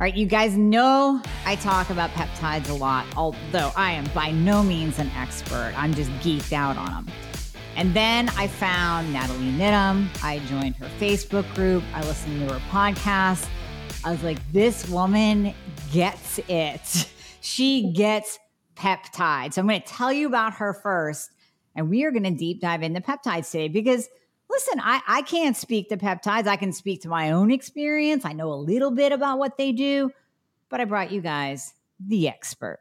All right, you guys know I talk about peptides a lot, although I am by no means an expert. I'm just geeked out on them. And then I found Natalie Niddam. I joined her Facebook group. I listened to her podcast. I was like, this woman gets it. She gets peptides. So I'm going to tell you about her first. And we are going to deep dive into peptides today because listen, I, I can't speak to peptides. I can speak to my own experience. I know a little bit about what they do, but I brought you guys the expert.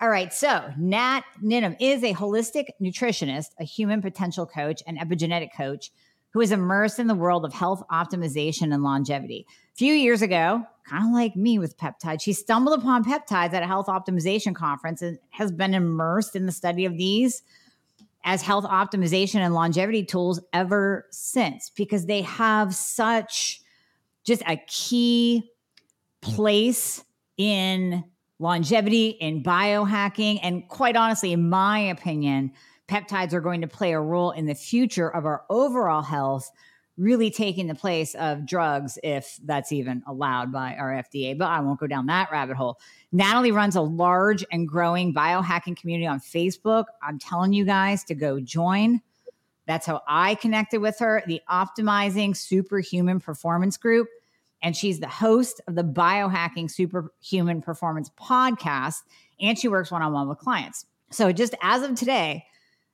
All right, so Nat Niddam is a holistic nutritionist, a human potential coach, and epigenetic coach who is immersed in the world of health optimization and longevity. A few years ago, kind of like me with peptides, she stumbled upon peptides at a health optimization conference and has been immersed in the study of these as health optimization and longevity tools ever since because they have such just a key place in longevity, in biohacking. And quite honestly, in my opinion, peptides are going to play a role in the future of our overall health, really taking the place of drugs if that's even allowed by our FDA. But I won't go down that rabbit hole. Natalie runs a large and growing biohacking community on Facebook. I'm telling you guys to go join. That's how I connected with her, the Optimizing Superhuman Performance Group. And she's the host of the Biohacking Superhuman Performance podcast. And she works one on one with clients. So, just as of today,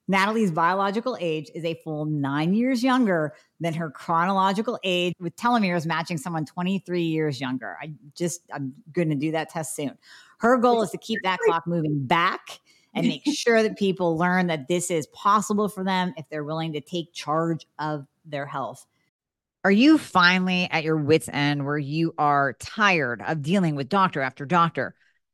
Natalie's biological age is a full nine years younger than her chronological age, with telomeres matching someone 23 years younger. I just, I'm going to do that test soon. Her goal is to keep that clock moving back and make sure that people learn that this is possible for them if they're willing to take charge of their health. Are you finally at your wits' end where you are tired of dealing with doctor after doctor?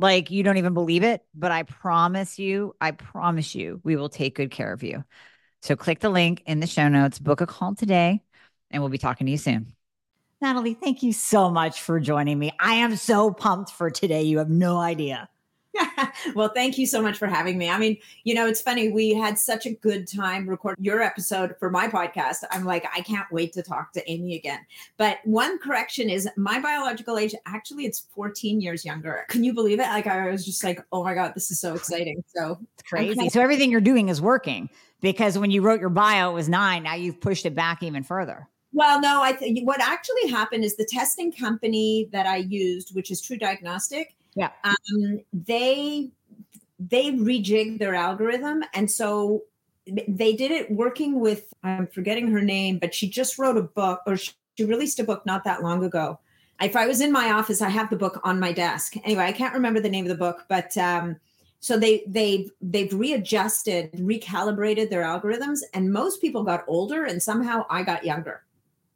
like you don't even believe it, but I promise you, I promise you, we will take good care of you. So click the link in the show notes, book a call today, and we'll be talking to you soon. Natalie, thank you so much for joining me. I am so pumped for today. You have no idea. well, thank you so much for having me. I mean, you know, it's funny. We had such a good time recording your episode for my podcast. I'm like, I can't wait to talk to Amy again. But one correction is my biological age, actually, it's 14 years younger. Can you believe it? Like, I was just like, oh my God, this is so exciting. So it's crazy. So everything you're doing is working because when you wrote your bio, it was nine. Now you've pushed it back even further. Well, no, I think what actually happened is the testing company that I used, which is TruDiagnostic, yeah. Um, they they rejigged their algorithm, and so they did it working with I'm forgetting her name, but she just wrote a book or she released a book not that long ago. If I was in my office, I have the book on my desk. Anyway, I can't remember the name of the book, but um, so they they they've readjusted, recalibrated their algorithms, and most people got older, and somehow I got younger.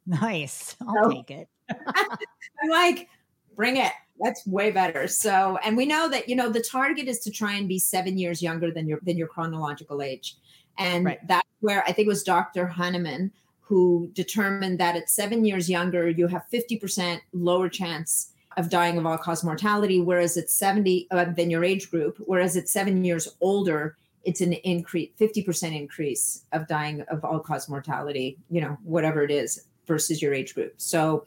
Nice, I'll so, take it. I'm like, bring it that's way better. So and we know that you know the target is to try and be seven years younger than your than your chronological age. And right. that's where i think it was dr Hahnemann who determined that at seven years younger you have 50% lower chance of dying of all cause mortality whereas at 70 uh, than your age group whereas at seven years older it's an increase 50% increase of dying of all cause mortality you know whatever it is versus your age group. So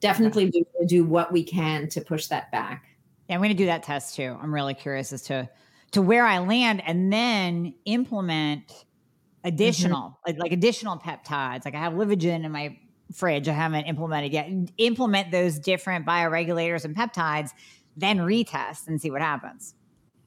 definitely we do what we can to push that back. Yeah, I'm going to do that test too. I'm really curious as to to where I land and then implement additional mm-hmm. like, like additional peptides. Like I have Livagen in my fridge. I haven't implemented yet. Implement those different bioregulators and peptides, then retest and see what happens.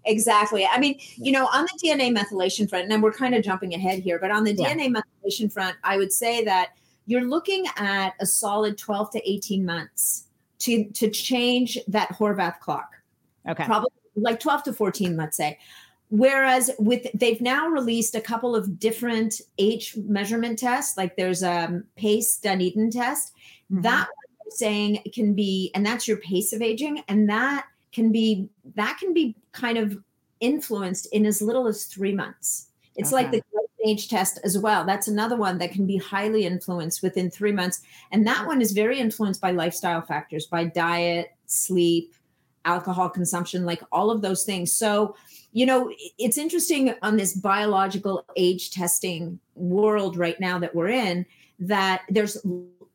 Exactly. I mean, you know, on the DNA methylation front, and we're kind of jumping ahead here, but on the yeah. DNA methylation front, I would say that you're looking at a solid 12 to 18 months to, to change that Horvath clock. Okay. Probably like 12 to 14, let's say. Whereas with they've now released a couple of different age measurement tests, like there's a um, pace Dunedin test. Mm-hmm. That saying can be, and that's your pace of aging, and that can be that can be kind of influenced in as little as three months. It's okay. like the age test as well. That's another one that can be highly influenced within three months. And that one is very influenced by lifestyle factors, by diet, sleep, alcohol consumption, like all of those things. So, you know, it's interesting on this biological age testing world right now that we're in that there's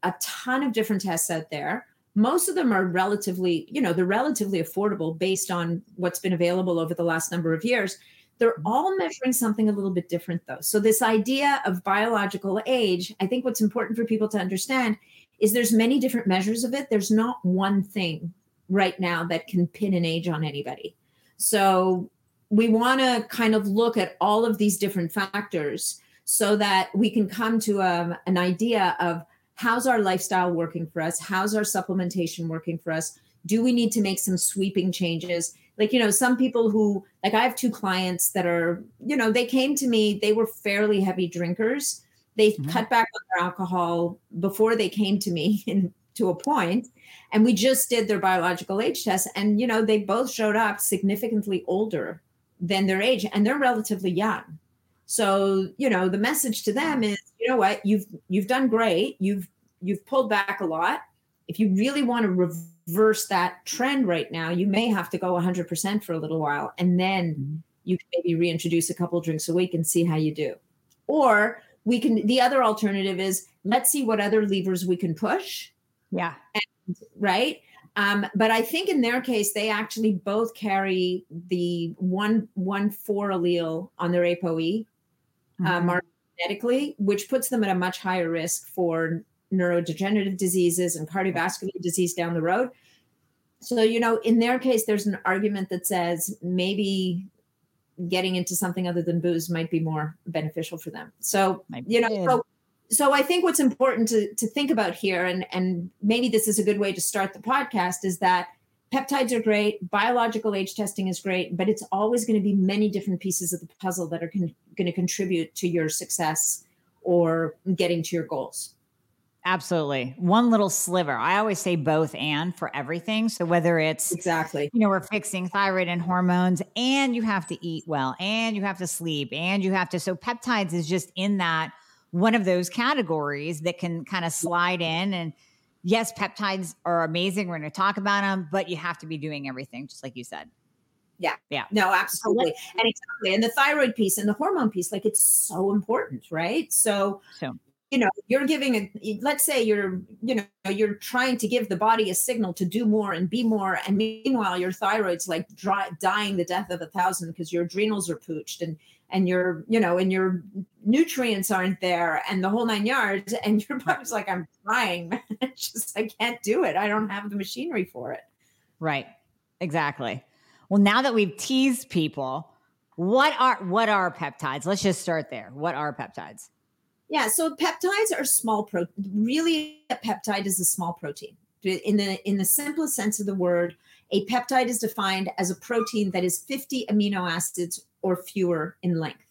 a ton of different tests out there. Most of them are relatively, you know, they're relatively affordable based on what's been available over the last number of years. They're mm-hmm. all measuring something a little bit different, though. So, this idea of biological age, I think what's important for people to understand is there's many different measures of it. There's not one thing right now that can pin an age on anybody. So, we want to kind of look at all of these different factors so that we can come to a, um, an idea of how's our lifestyle working for us? How's our supplementation working for us? Do we need to make some sweeping changes? Like you know some people who like i have two clients that are you know they came to me they were fairly heavy drinkers. They mm-hmm. cut back on their alcohol before they came to me in, to a point and we just did their biological age test and you know they both showed up significantly older than their age and they're relatively young. So you know the message to them is you know what? You've you've done great. You've you've pulled back a lot. If you really want to reverse that trend right now, you may have to go 100% for a little while. And then mm-hmm. you can maybe reintroduce a couple drinks a week and see how you do. Or we can, the other alternative is let's see what other levers we can push. Yeah. And, right. Um, but I think in their case, they actually both carry the one one four allele on their ApoE uh, mm-hmm. uh, genetically, which puts them at a much higher risk for neurodegenerative diseases and cardiovascular disease down the road. So, you know, in their case, there's an argument that says maybe getting into something other than booze might be more beneficial for them. So, you know, so, so I think what's important to, to think about here, and, and maybe this is a good way to start the podcast, is that peptides are great, biological age testing is great, but it's always going to be many different pieces of the puzzle that are con- going to contribute to your success or getting to your goals. Absolutely. One little sliver. I always say both and for everything. So whether it's exactly, you know, we're fixing thyroid and hormones and you have to eat well and you have to sleep and you have to. So peptides is just in that one of those categories that can kind of slide in. And yes, peptides are amazing. We're going to talk about them, but you have to be doing everything, just like you said. Yeah. Yeah. No, absolutely. and exactly. And the thyroid piece and the hormone piece, like it's so important, right? So, so you know you're giving a let's say you're you know you're trying to give the body a signal to do more and be more and meanwhile your thyroid's like dry, dying the death of a thousand because your adrenals are pooched and and your you know and your nutrients aren't there and the whole nine yards and your body's like i'm trying it's just i can't do it. I don't have the machinery for it. Right. Exactly. Well now that we've teased people what are what are peptides? Let's just start there. What are peptides yeah, so peptides are small pro. Really, a peptide is a small protein. In the in the simplest sense of the word, a peptide is defined as a protein that is 50 amino acids or fewer in length.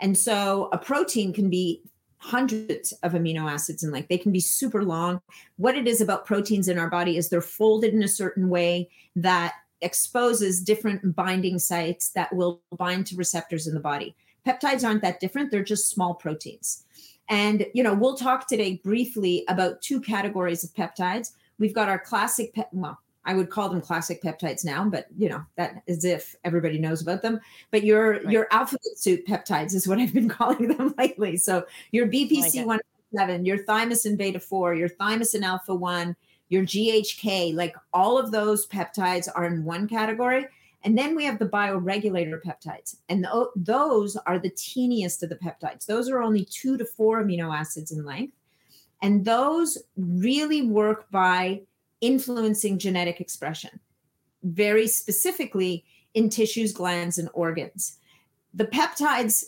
And so, a protein can be hundreds of amino acids in length. They can be super long. What it is about proteins in our body is they're folded in a certain way that exposes different binding sites that will bind to receptors in the body. Peptides aren't that different, they're just small proteins. And, you know, we'll talk today briefly about two categories of peptides. We've got our classic, pe- well, I would call them classic peptides now, but you know that as if everybody knows about them. But your right. your alphabet soup peptides is what I've been calling them lately. So your BPC one oh seven, your thymosin beta four, your thymus thymosin alpha one, your GHK, like all of those peptides are in one category. And then we have the bioregulator peptides, and th- those are the teeniest of the peptides. Those are only two to four amino acids in length. And those really work by influencing genetic expression, very specifically in tissues, glands, and organs. The peptides,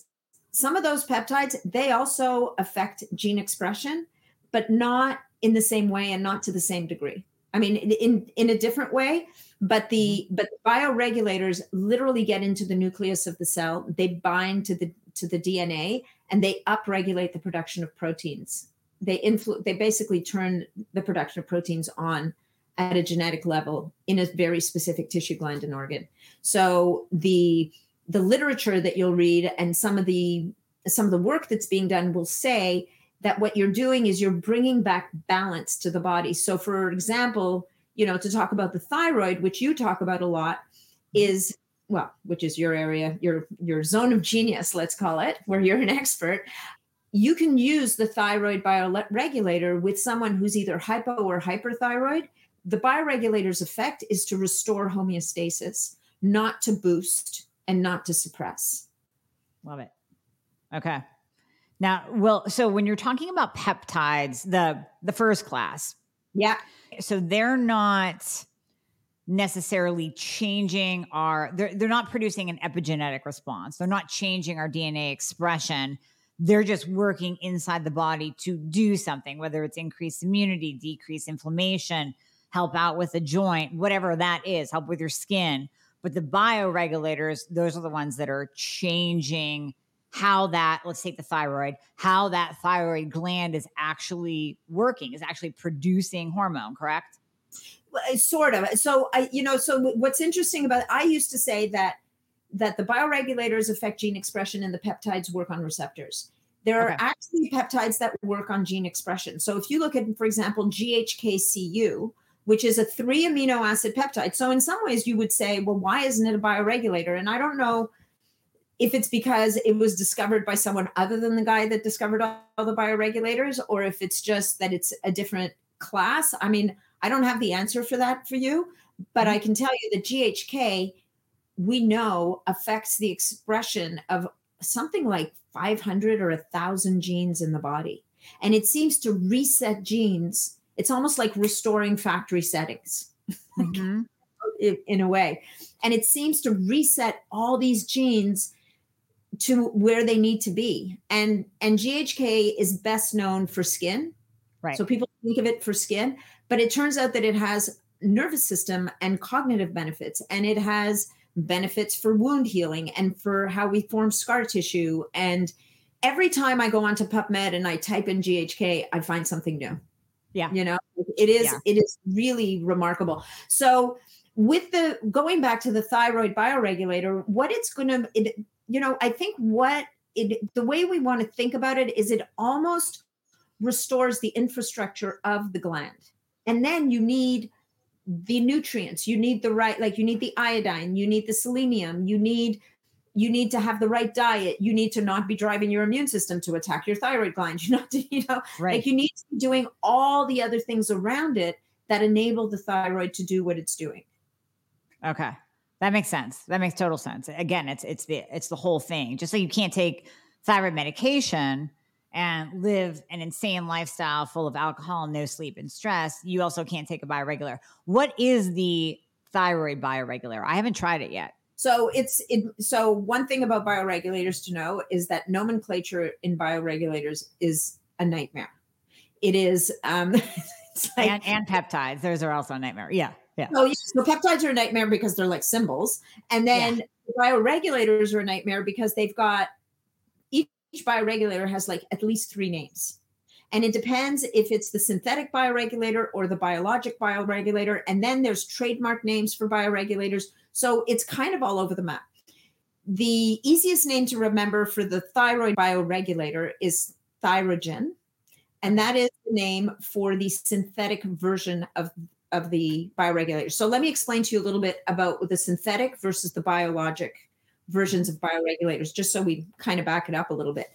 some of those peptides, they also affect gene expression, but not in the same way and not to the same degree. I mean, in in a different way, but the mm-hmm. but the bioregulators literally get into the nucleus of the cell. They bind to the to the DNA and they upregulate the production of proteins. They influ- they basically turn the production of proteins on at a genetic level in a very specific tissue gland and organ. So the the literature that you'll read and some of the some of the work that's being done will say that what you're doing is you're bringing back balance to the body. So for example, you know, to talk about the thyroid, which you talk about a lot, is well, which is your area, your your zone of genius, let's call it, where you're an expert. You can use the thyroid bioregulator with someone who's either hypo or hyperthyroid. The bioregulator's effect is to restore homeostasis, not to boost and not to suppress. Love it. Okay. Now, well, so when you're talking about peptides, the the first class, yeah. So they're not necessarily changing our they're they're not producing an epigenetic response. They're not changing our DNA expression. They're just working inside the body to do something, whether it's increase immunity, decrease inflammation, help out with a joint, whatever that is, help with your skin. But the bioregulators, those are the ones that are changing how that let's take the thyroid how that thyroid gland is actually working is actually producing hormone correct? Sort of. So i you know so what's interesting about i used to say that that the bioregulators affect gene expression and the peptides work on receptors. There are actually peptides that work on gene expression. So if you look at for example ghkcu which is a three amino acid peptide so in some ways you would say well why isn't it a bioregulator? And i don't know if it's because it was discovered by someone other than the guy that discovered all, all the bioregulators, or if it's just that it's a different class. I mean, I don't have the answer for that for you, but I mm-hmm. can tell you that GHK, we know, affects the expression of something like 500 or 1,000 genes in the body. And it seems to reset genes. It's almost like restoring factory settings mm-hmm. in a way. And it seems to reset all these genes to where they need to be. And and GHK is best known for skin. Right. So people think of it for skin, but it turns out that it has nervous system and cognitive benefits and it has benefits for wound healing and for how we form scar tissue and every time I go onto PubMed and I type in GHK, I find something new. Yeah. You know, it is yeah. it is really remarkable. So with the going back to the thyroid bioregulator, what it's going to you know, I think what it, the way we want to think about it is it almost restores the infrastructure of the gland. And then you need the nutrients, you need the right, like you need the iodine, you need the selenium, you need you need to have the right diet. You need to not be driving your immune system to attack your thyroid gland. You not to, you know, right. like you need to be doing all the other things around it that enable the thyroid to do what it's doing. Okay. That makes sense. That makes total sense. Again, it's it's the it's the whole thing. Just like you can't take thyroid medication and live an insane lifestyle full of alcohol, no sleep, and stress, you also can't take a bioregular. What is the thyroid bioregulator? I haven't tried it yet. So it's it, so one thing about bioregulators to know is that nomenclature in bioregulators is a nightmare. It is um, like, and, and peptides; those are also a nightmare. Yeah. Yeah. So, so peptides are a nightmare because they're like symbols. And then yeah. bioregulators are a nightmare because they've got each bioregulator has like at least three names. And it depends if it's the synthetic bioregulator or the biologic bioregulator. And then there's trademark names for bioregulators. So it's kind of all over the map. The easiest name to remember for the thyroid bioregulator is thyrogen. And that is the name for the synthetic version of of the bioregulators. So let me explain to you a little bit about the synthetic versus the biologic versions of bioregulators, just so we kind of back it up a little bit.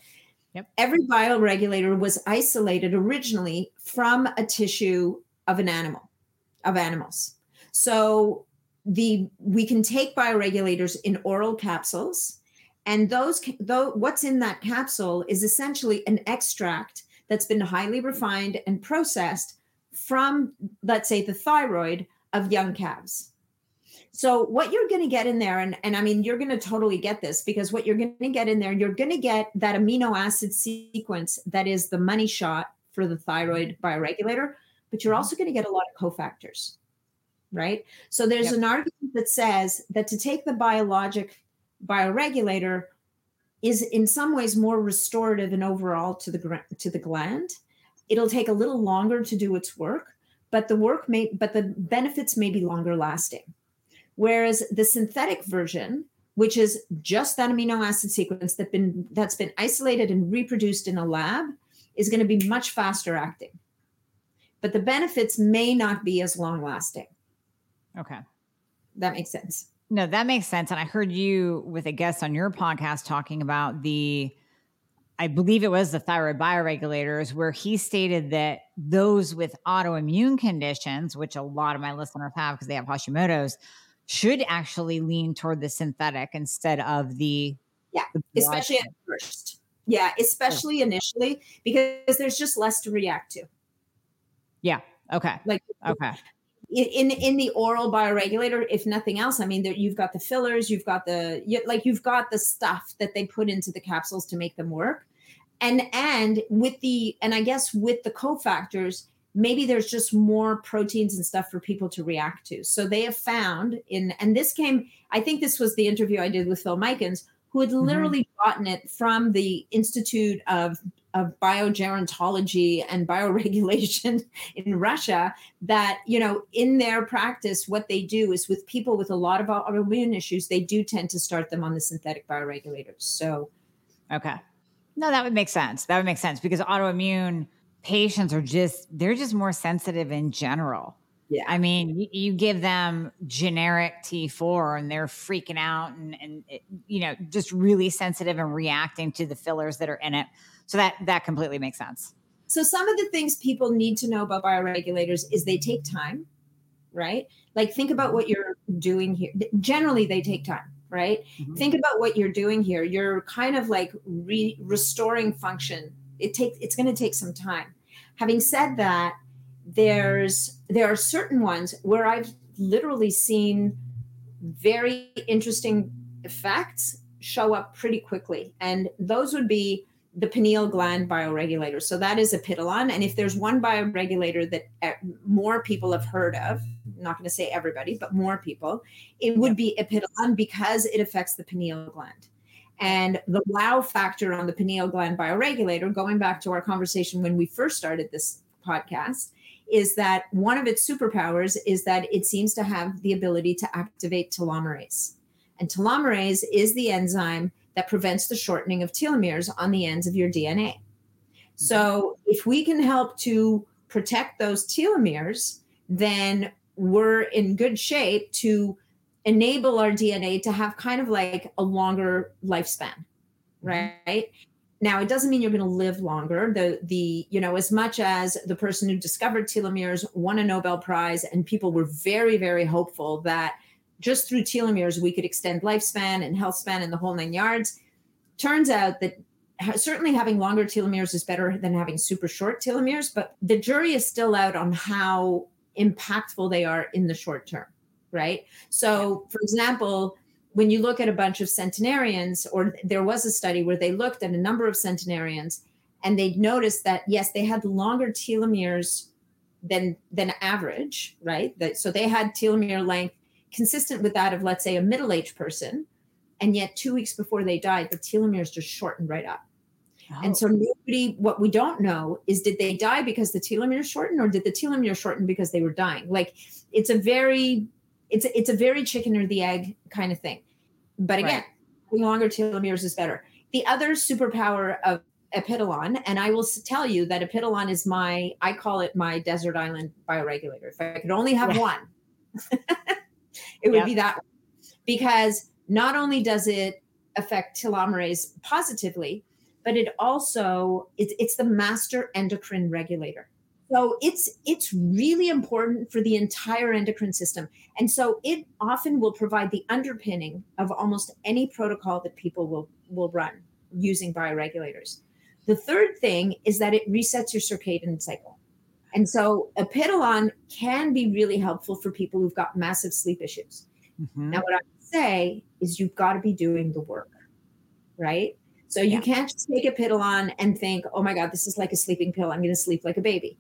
Yep. Every bioregulator was isolated originally from a tissue of an animal, of animals. So the we can take bioregulators in oral capsules, and those though what's in that capsule is essentially an extract that's been highly refined and processed from, let's say, the thyroid of young calves. So, what you're going to get in there, and, and I mean, you're going to totally get this because what you're going to get in there, you're going to get that amino acid sequence that is the money shot for the thyroid bioregulator, but you're mm-hmm. also going to get a lot of cofactors, right? So there's yep. an argument that says that to take the biologic bioregulator is in some ways more restorative and overall to the to the gland. It'll take a little longer to do its work, but the work may but the benefits may be longer lasting. Whereas the synthetic version, which is just that amino acid sequence that been that's been isolated and reproduced in a lab, is going to be much faster acting. But the benefits may not be as long lasting. Okay. That makes sense. No, that makes sense. And I heard you with a guest on your podcast talking about the, I believe it was the thyroid bioregulators, where he stated that those with autoimmune conditions, which a lot of my listeners have because they have Hashimoto's, should actually lean toward the synthetic instead of the yeah, the especially at first. Yeah, especially oh. initially because there's just less to react to. Yeah. Okay. Like okay in in the oral bioregulator if nothing else i mean there, you've got the fillers you've got the you, like you've got the stuff that they put into the capsules to make them work and and with the and i guess with the cofactors maybe there's just more proteins and stuff for people to react to so they have found in and this came i think this was the interview i did with phil Micans who had mm-hmm. literally mm-hmm. gotten it from the institute of of biogerontology and bioregulation in Russia that, you know, in their practice, what they do is with people with a lot of autoimmune issues, they do tend to start them on the synthetic bioregulators. So, okay. No, that would make sense. That would make sense because autoimmune patients are just, they're just more sensitive in general. Yeah. I mean, you, you, give them generic T4 and they're freaking out and, and it, you know, just really sensitive and reacting to the fillers that are in it. So that that completely makes sense. So some of the things people need to know about bioregulators is they take time, right? Like think about what you're doing here. Generally, they take time, right? Mm-hmm. Think about what you're doing here. You're kind of like re- restoring function. It takes it's going to take some time. Having said that, there's there are certain ones where I've literally seen very interesting effects show up pretty quickly, and those would be the pineal gland bioregulator. So that is Epitalon. And if there's one bioregulator that uh, more people have heard of, I'm not going to say everybody, but more people, it would be Epitalon because it affects the pineal gland. And the wow factor on the pineal gland bioregulator, going back to our conversation when we first started this podcast, is that one of its superpowers is that it seems to have the ability to activate telomerase. And telomerase is the enzyme that prevents the shortening of telomeres on the ends of your DNA. So, mm-hmm. if we can help to protect those telomeres, then we're in good shape to enable our DNA to have kind of like a longer lifespan, mm-hmm. right? Now, it doesn't mean you're going to live longer. The the you know as much as the person who discovered telomeres won a Nobel Prize, and people were very very hopeful that just through telomeres, we could extend lifespan and health span and the whole nine yards. Turns out that certainly having longer telomeres is better than having super short telomeres, but the jury is still out on how impactful they are in the short term, right? So, for example, when you look at a bunch of centenarians, or there was a study where they looked at a number of centenarians and they noticed that yes, they had longer telomeres than than average, right? That so they had telomere length consistent with that of, let's say, a middle aged person. And yet, two weeks before they died, the telomeres just shortened right up. Oh. And so, oh. nobody, what we don't know is did they die because the telomeres shortened or did the telomeres shorten because they were dying? Like, it's a very, it's a, it's a very chicken or the egg kind of thing. But again, right. longer telomeres is better. The other superpower of Epitalon, and I will tell you that Epitalon is my, I call it my desert island bioregulator. If I could only have one, it would yep. be that because not only does it affect telomerase positively, but it also it's, it's the master endocrine regulator. So it's it's really important for the entire endocrine system. And so it often will provide the underpinning of almost any protocol that people will will run using bioregulators. The third thing is that it resets your circadian cycle. And so Epitalon can be really helpful for people who've got massive sleep issues. Mm-hmm. Now, what I would say is you've got to be doing the work, right? So you can't just take a Epitalon and think, oh my God, this is like a sleeping pill. I'm going to sleep like a baby.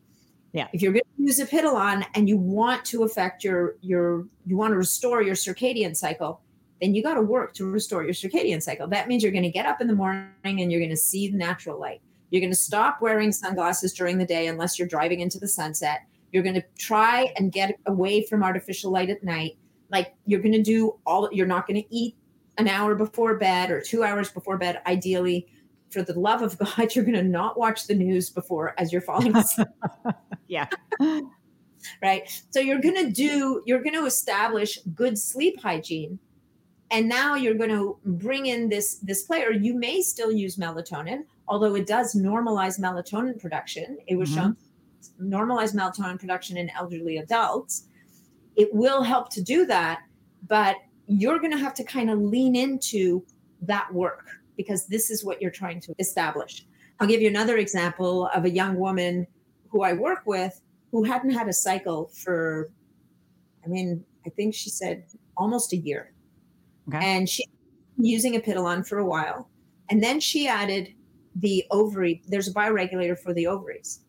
Yeah. If you're going to use a Epitalon and you want to affect your your you want to restore your circadian cycle, then you got to work to restore your circadian cycle. That means you're going to get up in the morning and you're going to see the natural light. You're going to stop wearing sunglasses during the day unless you're driving into the sunset. You're going to try and get away from artificial light at night. Like you're going to do all you're not going to eat an hour before bed or 2 hours before bed ideally for the love of God, you're going to not watch the news before as you're falling asleep. yeah. right. So you're going to do, you're going to establish good sleep hygiene. And now you're going to bring in this, this player. You may still use melatonin, although it does normalize melatonin production. It was mm-hmm. shown normalize melatonin production in elderly adults. It will help to do that, but you're going to have to kind of lean into that work because this is what you're trying to establish. I'll give you another example of a young woman who I work with who hadn't had a cycle for, I mean, I think she said almost a year. Okay. And she using Epitalon for a while. And then she added the ovary. There's a bioregulator for the ovaries.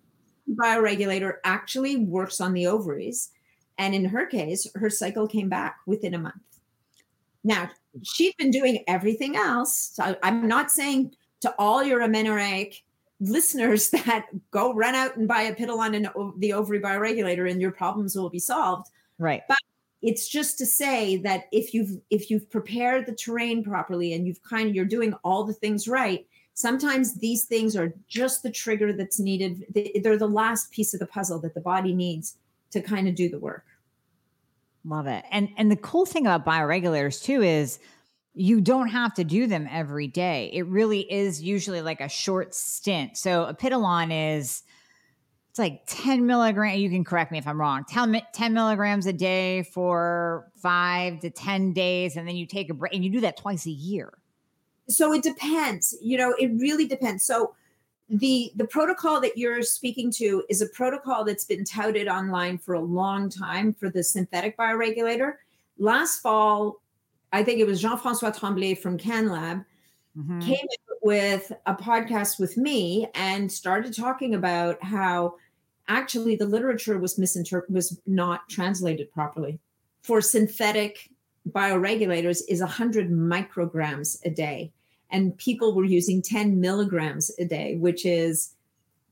Bioregulator actually works on the ovaries. And in her case, her cycle came back within a month. Now, she'd been doing everything else. So I'm not saying to all your amenorrheic listeners that go run out and buy a Epitalon and the ovary bioregulator and your problems will be solved. Right. But it's just to say that if you've if you've prepared the terrain properly and you've kind of you're doing all the things right, sometimes these things are just the trigger that's needed. They're the last piece of the puzzle that the body needs to kind of do the work. Love it. And and the cool thing about bioregulators too is you don't have to do them every day. It really is usually like a short stint. So Epitalon is it's like 10 milligrams. You can correct me if I'm wrong. 10, 10 milligrams a day for five to 10 days. And then you take a break and you do that twice a year. So it depends. You know, it really depends. So the the protocol that you're speaking to is a protocol that's been touted online for a long time for the synthetic bioregulator. Last fall, I think it was Jean-François Tremblay from CanLab mm-hmm. came with a podcast with me and started talking about how actually the literature was misinterpreted was not translated properly. For synthetic bioregulators is 100 micrograms a day and people were using 10 milligrams a day, which is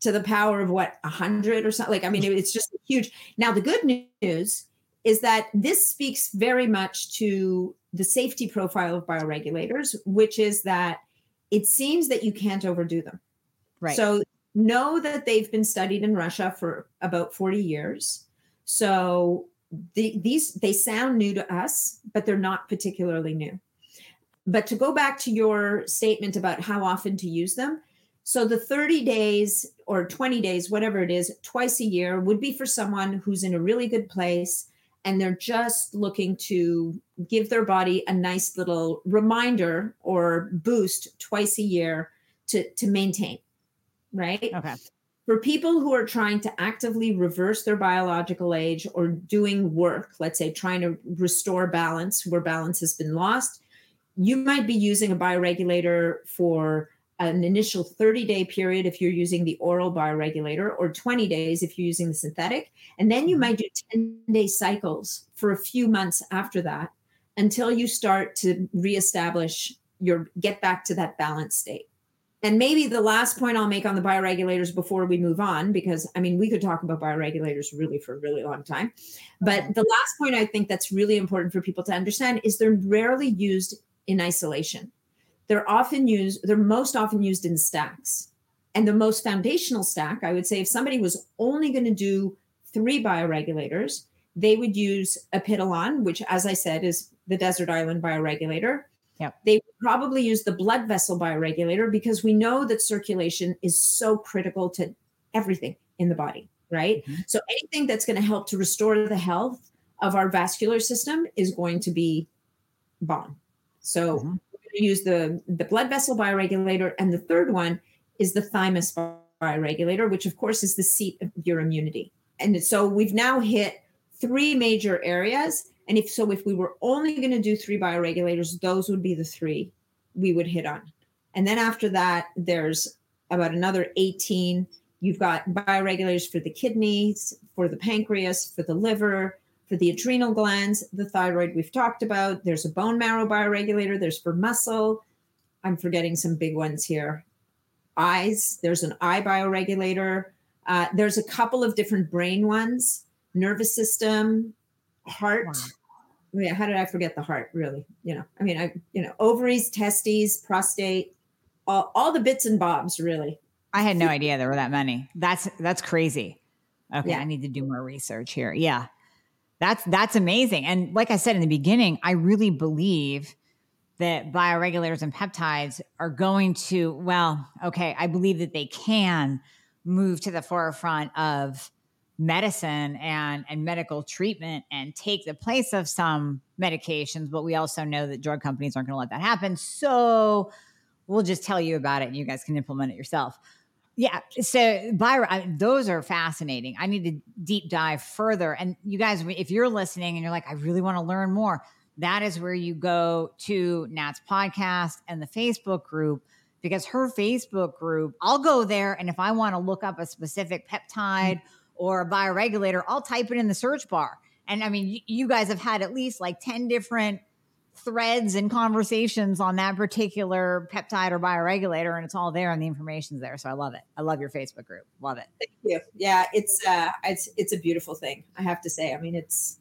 to the power of what 100 or something. Like, I mean, it's just huge. Now, the good news is that this speaks very much to the safety profile of bioregulators, which is that it seems that you can't overdo them. Right. So know that they've been studied in Russia for about 40 years. So the, these they sound new to us, but they're not particularly new. But to go back to your statement about how often to use them, so the 30 days or 20 days, whatever it is, twice a year would be for someone who's in a really good place and they're just looking to give their body a nice little reminder or boost twice a year to, to maintain, right? Okay. For people who are trying to actively reverse their biological age or doing work, let's say trying to restore balance where balance has been lost, you might be using a bioregulator for an initial 30 day period if you're using the oral bioregulator or 20 days if you're using the synthetic and then you mm-hmm. might do 10 day cycles for a few months after that until you start to reestablish your get back to that balance state and maybe the last point I'll make on the bioregulators before we move on, because I mean, we could talk about bioregulators really for a really long time. But the last point I think that's really important for people to understand is they're rarely used in isolation. They're often used, they're most often used in stacks. And the most foundational stack, I would say, if somebody was only going to do three bioregulators, they would use Epitalon, which, as I said, is the desert island bioregulator. Yep. They probably use the blood vessel bioregulator because we know that circulation is so critical to everything in the body, right? Mm-hmm. So anything that's going to help to restore the health of our vascular system is going to be bomb. So mm-hmm. we're going to use the, the blood vessel bioregulator. And the third one is the thymus bioregulator, which of course is the seat of your immunity. And so we've now hit three major areas. And if so, if we were only going to do three bioregulators, those would be the three we would hit on. And then after that, there's about another 18. You've got bioregulators for the kidneys, for the pancreas, for the liver, for the adrenal glands, the thyroid we've talked about. There's a bone marrow bioregulator, there's for muscle. I'm forgetting some big ones here. Eyes, there's an eye bioregulator. Uh, there's a couple of different brain ones, nervous system, heart. Wow. Yeah, how did I forget the heart? Really, you know, I mean, I, you know, ovaries, testes, prostate, all, all the bits and bobs, really. I had no idea there were that many. That's that's crazy. Okay, yeah. I need to do more research here. Yeah. That's that's amazing. And like I said in the beginning, I really believe that bioregulators and peptides are going to well, okay, I believe that they can move to the forefront of medicine and and medical treatment and take the place of some medications, but we also know that drug companies aren't going to let that happen. So we'll just tell you about it and you guys can implement it yourself. Yeah. So, Byron, those are fascinating. I need to deep dive further. And you guys, if you're listening and you're like, I really want to learn more, that is where you go to Nat's podcast and the Facebook group because her Facebook group, I'll go there. And if I want to look up a specific peptide mm. Or a bioregulator, I'll type it in the search bar. And I mean, you guys have had at least like 10 different threads and conversations on that particular peptide or bioregulator and it's all there and the information's there. So i love it. I love your facebook group. Love it. Thank you. Yeah it's uh it's it's a beautiful thing i have to say. I mean it's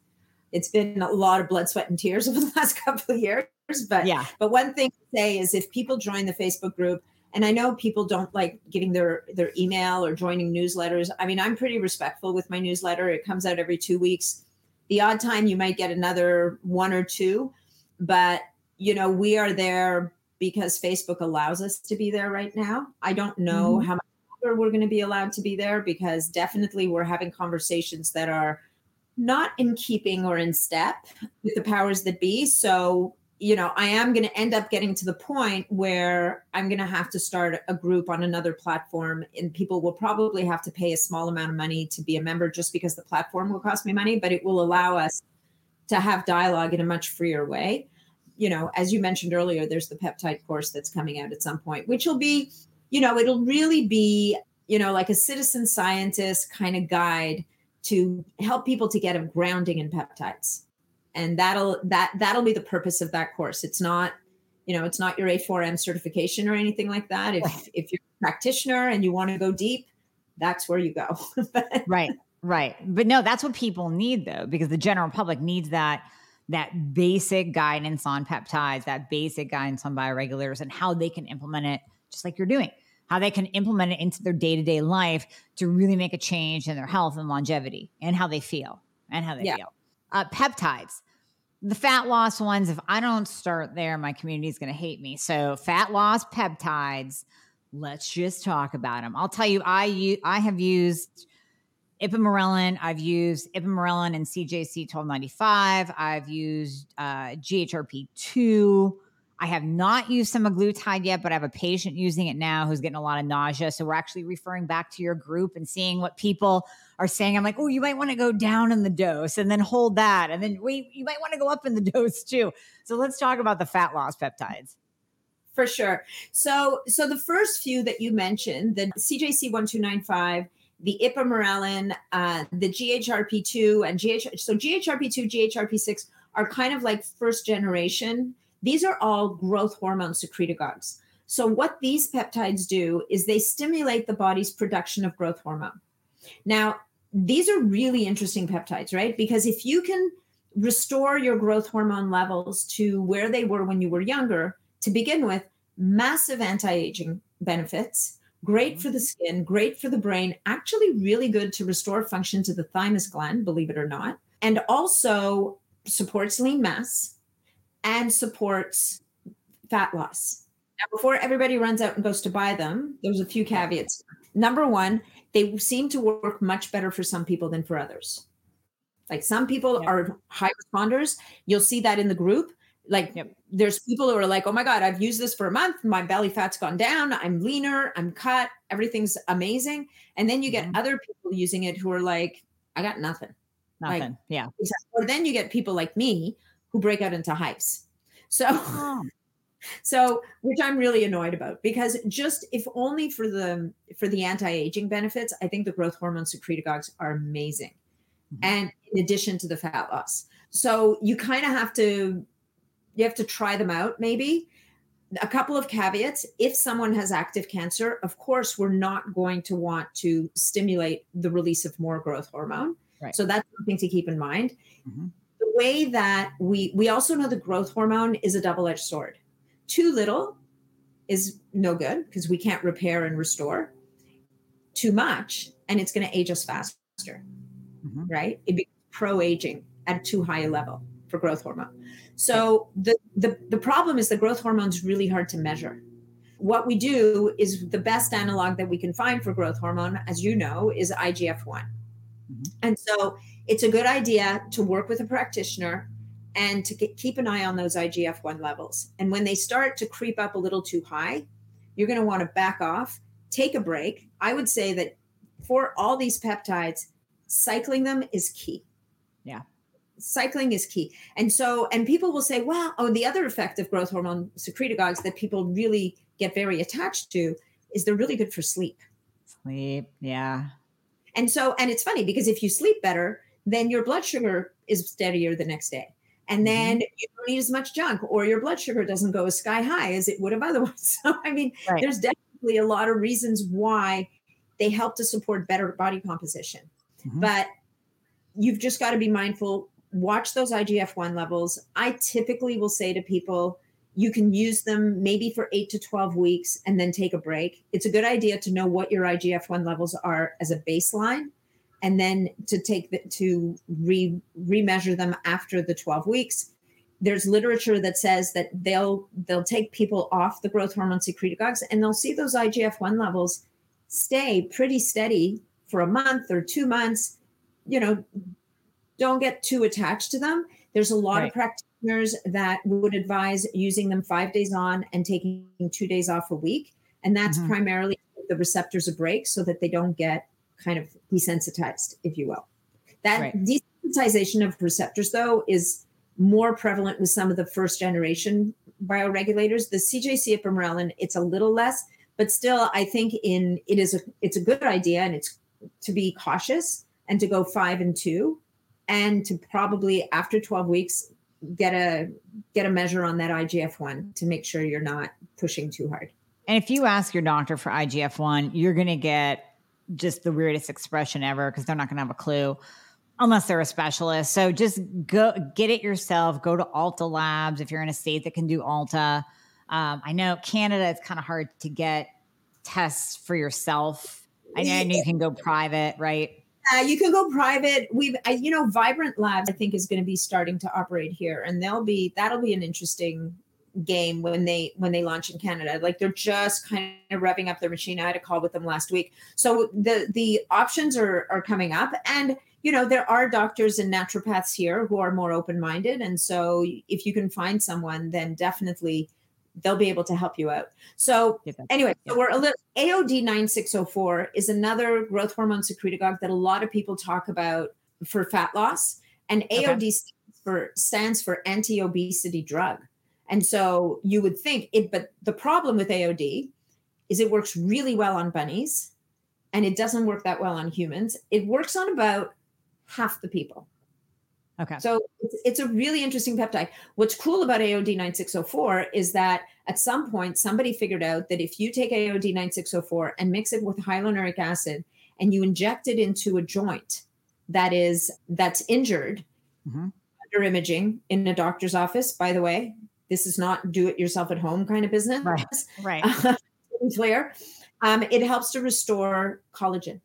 it's been a lot of blood sweat and tears over the last couple of years but yeah. but one thing to say is if people join the facebook group and i know people don't like getting their their email or joining newsletters i mean i'm pretty respectful with my newsletter it comes out every two weeks the odd time you might get another one or two but, you know, we are there because Facebook allows us to be there right now. I don't know mm-hmm. how much longer we're going to be allowed to be there because definitely we're having conversations that are not in keeping or in step with the powers that be. So, you know, I am going to end up getting to the point where I'm going to have to start a group on another platform, and people will probably have to pay a small amount of money to be a member just because the platform will cost me money, but it will allow us to have dialogue in a much freer way. You know, as you mentioned earlier, there's the peptide course that's coming out at some point, which will be, you know, it'll really be, you know, like a citizen scientist kind of guide to help people to get a grounding in peptides. And that'll that that'll be the purpose of that course. It's not, you know, it's not your A4M certification or anything like that. If if you're a practitioner and you want to go deep, that's where you go. right. Right. But no, that's what people need though, because the general public needs that that basic guidance on peptides, that basic guidance on bioregulators and how they can implement it just like you're doing. How they can implement it into their day-to-day life to really make a change in their health and longevity and how they feel and how they yeah. feel. Uh, peptides. The fat loss ones, if I don't start there, my community is going to hate me. So, fat loss peptides, let's just talk about them. I'll tell you, I I have used Ipamorelin, I've used Ipamorelin and CJC 1295. I've used uh, GHRP2. I have not used semaglutide yet, but I have a patient using it now who's getting a lot of nausea. So we're actually referring back to your group and seeing what people are saying. I'm like, oh, you might want to go down in the dose and then hold that. And then wait, you might want to go up in the dose too. So let's talk about the fat loss peptides. For sure. So so the first few that you mentioned, the CJC 1295 the ipamorelin, uh, the GHRP2, and GH. So GHRP2, GHRP6 are kind of like first generation. These are all growth hormone secretagogues. So what these peptides do is they stimulate the body's production of growth hormone. Now, these are really interesting peptides, right? Because if you can restore your growth hormone levels to where they were when you were younger, to begin with, massive anti-aging benefits great mm-hmm. for the skin, great for the brain, actually really good to restore function to the thymus gland, believe it or not, and also supports lean mass and supports fat loss. Now, before everybody runs out and goes to buy them, there's a few caveats. Number one, they seem to work much better for some people than for others. Like some people yeah. are high responders. You'll see that in the group. Like yep. there's people who are like, oh my God, I've used this for a month. My belly fat's gone down. I'm leaner. I'm cut. Everything's amazing. And then you get mm-hmm. other people using it who are like, I got nothing. Nothing. Like, yeah. Or then you get people like me who break out into hives. So, oh. So which i'm really annoyed about because just if only for the for the anti-aging benefits i think the growth hormone secretagogues are amazing. Mm-hmm. and in addition to the fat loss. So you kind of have to you have to try them out maybe. A couple of caveats. If someone has active cancer of course we're not going to want to stimulate the release of more growth hormone. Right. so that's something to keep in mind. Mm-hmm. the way that we we also know the growth hormone is a double-edged sword too little is no good because we can't repair and restore. Too much, and it's going to age us faster, mm-hmm. right? It be pro aging at too high a level for growth hormone. So the, the the problem is the growth hormone is really hard to measure. What we do is the best analog that we can find for growth hormone, as you know, is IGF one, mm-hmm. and so it's a good idea to work with a practitioner and to get, keep an eye on those IGF 1 levels. And when they start to creep up a little too high, you're going to want to back off, take a break. I would say that for all these peptides, cycling them is key. Yeah. Cycling is key. And so, and people will say, well, oh, the other effect of growth hormone secretagogues that people really get very attached to is they're really good for sleep. Sleep. Yeah. And so, and it's funny because if you sleep better, then your blood sugar is steadier the next day and mm-hmm. then mm-hmm. you don't eat as much junk or your blood sugar doesn't go as sky high as it would have otherwise so i mean right. there's definitely a lot of reasons why they help to support better body composition mm-hmm. but you've just got to be mindful watch those igf-1 levels i typically will say to people you can use them maybe for 8 to 12 weeks and then take a break it's a good idea to know what your igf-1 levels are as a baseline and then to take the, to re remeasure them after the 12 weeks there's literature that says that they'll they'll take people off the growth hormone secretagogues and they'll see those IGF-1 levels stay pretty steady for a month or 2 months you know don't get too attached to them there's a lot right. of practitioners that would advise using them 5 days on and taking 2 days off a week and that's mm-hmm. primarily the receptors a break so that they don't get kind of desensitized, if you will. That right. desensitization of receptors, though, is more prevalent with some of the first generation bioregulators. The CJC ipamorelin, it's a little less, but still, I think in it is a it's a good idea, and it's to be cautious and to go five and two, and to probably after twelve weeks get a get a measure on that IGF one to make sure you're not pushing too hard. And if you ask your doctor for IGF one, you're going to get just the weirdest expression ever because they're not going to have a clue unless they're a specialist. So just go get it yourself. Go to Ulta Labs if you're in a state that can do Ulta. Um, I know Canada it's kind of hard to get tests for yourself. I know, I know you can go private, right? Uh, you can go private. We've, I, you know, Vibrant Labs, I think, is going to be starting to operate here, and they'll be that'll be an interesting game when they when they launch in Canada. Like they're just kind of revving up their machine. I had a call with them last week. So the the options are are coming up and you know there are doctors and naturopaths here who are more open minded and so if you can find someone then definitely they'll be able to help you out. So anyway, so we're a little AOD 9604 is another growth hormone secretagogue that a lot of people talk about for fat loss and AOD okay. stands for stands for anti-obesity drug. And so you would think it, but the problem with AOD is it works really well on bunnies and it doesn't work that well on humans. It works on about half the people. Okay. So it's, it's, a really interesting peptide. What's cool about AOD 9604 is that at some point somebody figured out that if you take AOD 9604 and mix it with hyaluronic acid and you inject it into a joint that is that's injured mm-hmm. under imaging in a doctor's office, by the way, this is not do it yourself at home kind of business. Right. Right. clear. Um, it helps to restore collagen.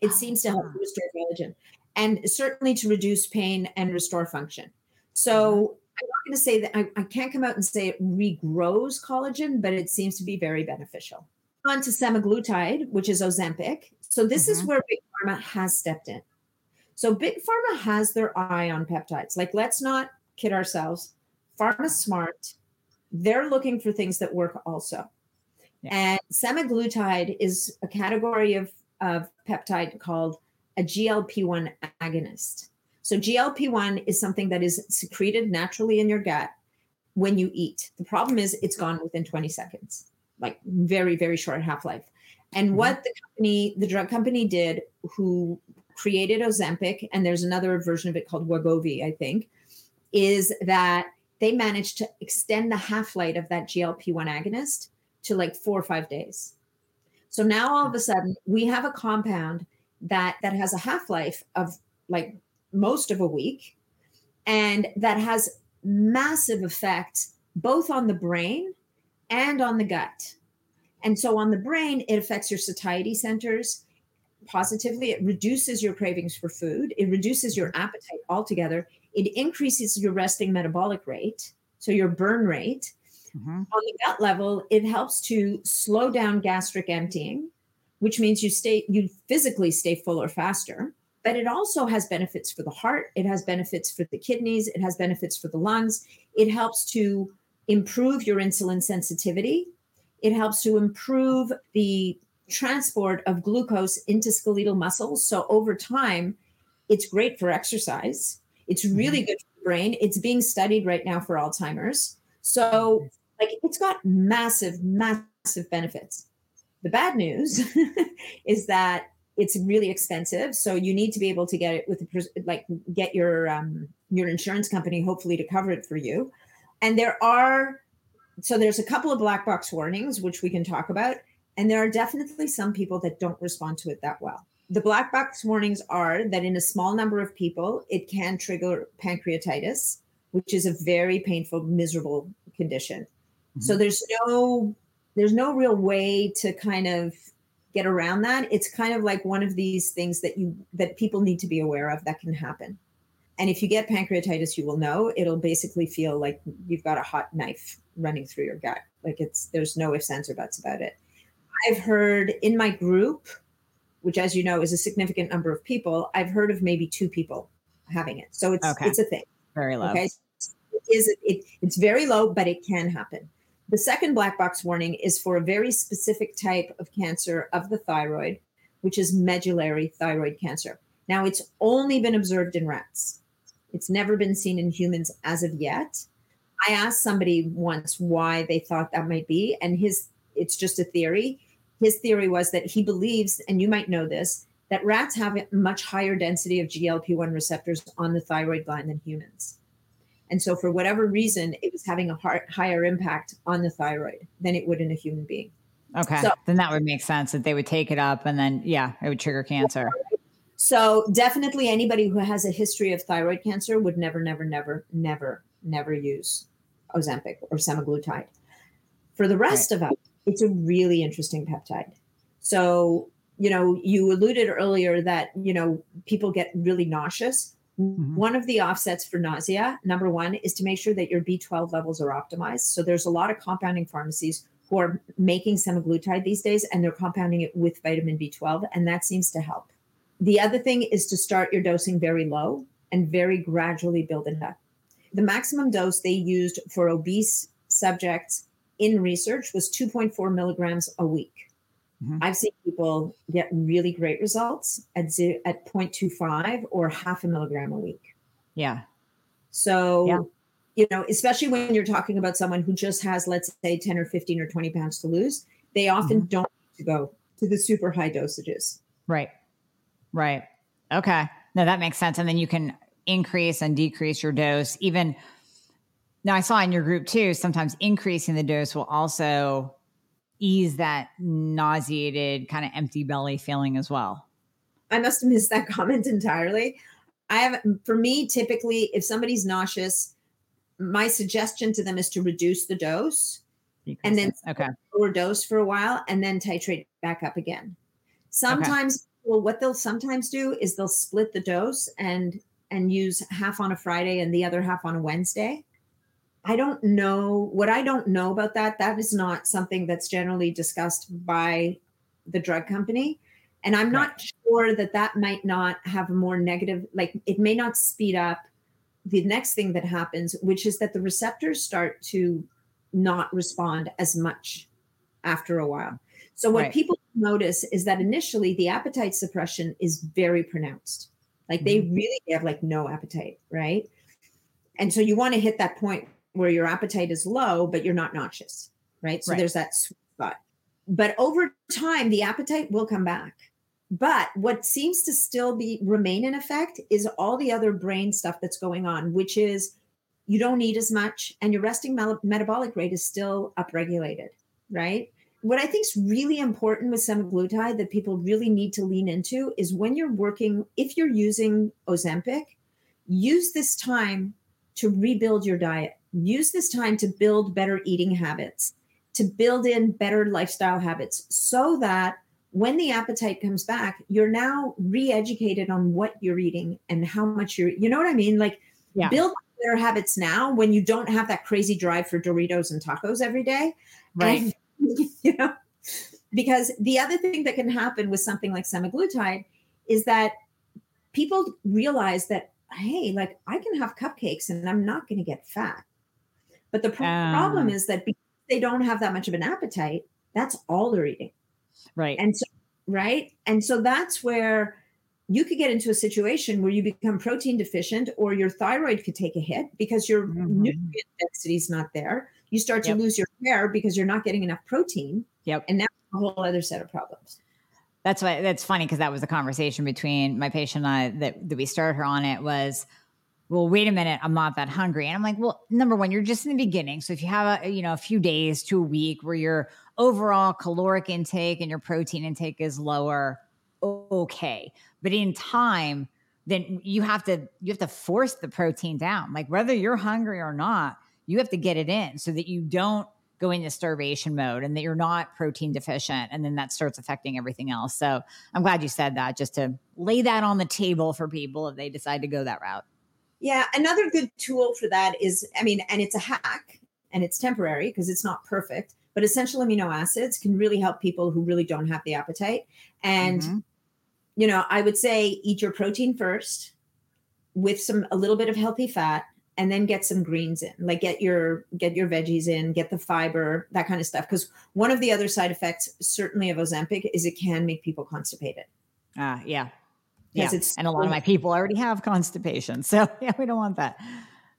It oh, seems to help to restore collagen and certainly to reduce pain and restore function. So mm-hmm. I'm not going to say that I, I, can't come out and say it regrows collagen, but it seems to be very beneficial. On to semaglutide, which is Ozempic. So this mm-hmm. is where Big Pharma has stepped in. So Big Pharma has their eye on peptides. Like, let's not kid ourselves. Pharma smart. They're looking for things that work also. Yeah. And semaglutide is a category of, of peptide called a GLP 1 agonist. So, GLP 1 is something that is secreted naturally in your gut. when you eat. The problem is it's gone within 20 seconds, like very, very short half life. And mm-hmm. what the company, the drug company did, who created Ozempic, and there's another version of it called Wegovy, I think, is that they managed to extend the half life of that GLP 1 agonist to like four or five days. So now all of a sudden we have a compound that that has a half life of like most of a week and that has massive effects both on the brain and on the gut. And so on the brain, it affects your satiety centers positively. It reduces your cravings for food, it reduces your appetite altogether. It increases your resting metabolic rate, so your burn rate. Mm-hmm. On the gut level, it helps to slow down gastric emptying, which means you stay you physically stay fuller faster but it also has benefits for the heart it has benefits for the kidneys it has benefits for the lungs it helps to improve your insulin sensitivity it helps to improve the transport of glucose into skeletal muscles so over time it's great for exercise it's really mm-hmm. good for the brain. It's being studied right now for alzheimer's. So like it's got massive massive benefits. The bad news is that it's really expensive so you need to be able to get it with the, like get your um, your insurance company hopefully to cover it for you. And there are so there's a couple of black box warnings which we can talk about and there are definitely some people that don't respond to it that well the black box warnings are that in a small number of people it can trigger pancreatitis which is a very painful miserable condition. Mm-hmm. so there's no there's no real way to kind of get around that. It's kind of like one of these things that you that people need to be aware of that can happen. And if you get pancreatitis you will know. It'll basically feel like you've got a hot knife running through your gut. Like it's there's no ifs ands or buts about it. I've heard in my group which as you know is a significant number of people i've heard of maybe two people having it so it's okay. it's a thing very low okay it is it, it's very low but it can happen the second black box warning is for a very specific type of cancer of the thyroid, which is medullary thyroid cancer. Now, it's only been observed in rats, it's never been seen in humans as of yet. I asked somebody once why they thought that might be, and his it's just a theory. His theory was that he believes, and you might know this, that rats have a much higher density of GLP 1 receptors on the thyroid gland than humans. And so, for whatever reason, it was having a heart, higher impact on the thyroid than it would in a human being. Okay. So, then that would make sense that they would take it up and then, yeah, it would trigger cancer. So, definitely anybody who has a history of thyroid cancer would never, never, never, never, never use Ozempic or semaglutide. For the rest right. of us, it's a really interesting peptide. So, you know, you alluded earlier that, you know, people get really nauseous Mm-hmm. One of the offsets for nausea, number one, is to make sure that your B12 levels are optimized. So there's a lot of compounding pharmacies who are making semaglutide these days and they're compounding it with vitamin B12, and that seems to help. The other thing is to start your dosing very low and very gradually build it up. The maximum dose they used for obese subjects in research was 2.4 milligrams a week. Mm-hmm. I've seen people get really great results at z- at 0.25 or half a milligram a week. Yeah. So, yeah. you know, especially when you're talking about someone who just has, let's say, 10 or 15 or 20 pounds to lose, they often mm-hmm. don't to go to the super high dosages. Right. Right. Okay. No, that makes sense. And then you can increase and decrease your dose. Even now, I saw in your group too, sometimes increasing the dose will also ease that nauseated kind of empty belly feeling as well. I must have missed that comment entirely. I have, for me, typically, if somebody's nauseous, my suggestion to them is to reduce the dose and then okay. lower dose for a while and then titrate back up again. Sometimes, okay. well, what they'll sometimes do is they'll split the dose and and use half on a Friday and the other half on a Wednesday. I don't know what I don't know about that. That is not something that's generally discussed by the drug company. And I'm not right. sure that that might not have a more negative, like it may not speed up the next thing that happens, which is that the receptors start to not respond as much after a while. So, what right. people notice is that initially the appetite suppression is very pronounced. Like mm-hmm. they really have like no appetite, right? And so you want to hit that point where your appetite is low, but you're not nauseous, right? So Right. there's that sweet spot. But over time, the appetite will come back. But what seems to still be remain in effect is all the other brain stuff that's going on, which is you don't eat as much and your resting mel- metabolic rate is still upregulated, right? What I think is really important with semaglutide that people really need to lean into is when you're working, if you're using Ozempic, use this time to rebuild your diet. Use this time to build better eating habits, to build in better lifestyle habits so that when the appetite comes back, you're now re-educated on what you're eating and how much you're, you know what I mean? Like Yeah. build better habits now when you don't have that crazy drive for Doritos and tacos every day. Right. And, you know, because the other thing that can happen with something like semaglutide is that people realize that, hey, like I can have cupcakes and I'm not going to get fat. But the pro- Ah. problem is that because they don't have that much of an appetite, that's all they're eating. right. And so, right. And so that's where you could get into a situation where you become protein deficient or your thyroid could take a hit because your Mhm. nutrient density is not there. You start to Yep. lose your hair because you're not getting enough protein. Yep. And that's a whole other set of problems. That's why that's funny because that was a conversation between my patient and I that, that we started her on it was, well, wait a minute, I'm not that hungry. And I'm like, well, number one, you're just in the beginning. So if you have a you know a few days to a week where your overall caloric intake and your protein intake is lower, okay. But in time, then you have to you have to force the protein down. Like whether you're hungry or not, you have to get it in so that you don't go into starvation mode and that you're not protein deficient and then that starts affecting everything else. So I'm glad you said that just to lay that on the table for people if they decide to go that route. Yeah. Another good tool for that is, I mean, and it's a hack and it's temporary because it's not perfect, but essential amino acids can really help people who really don't have the appetite. And Mhm. you know, I would say eat your protein first with some a little bit of healthy fat and then get some greens in. Like get your get your veggies in, get the fiber, that kind of stuff because one of the other side effects certainly of Ozempic is it can make people constipated. Ah, yeah. Yeah. Because it's and a lot of my people already have constipation. So yeah, we don't want that.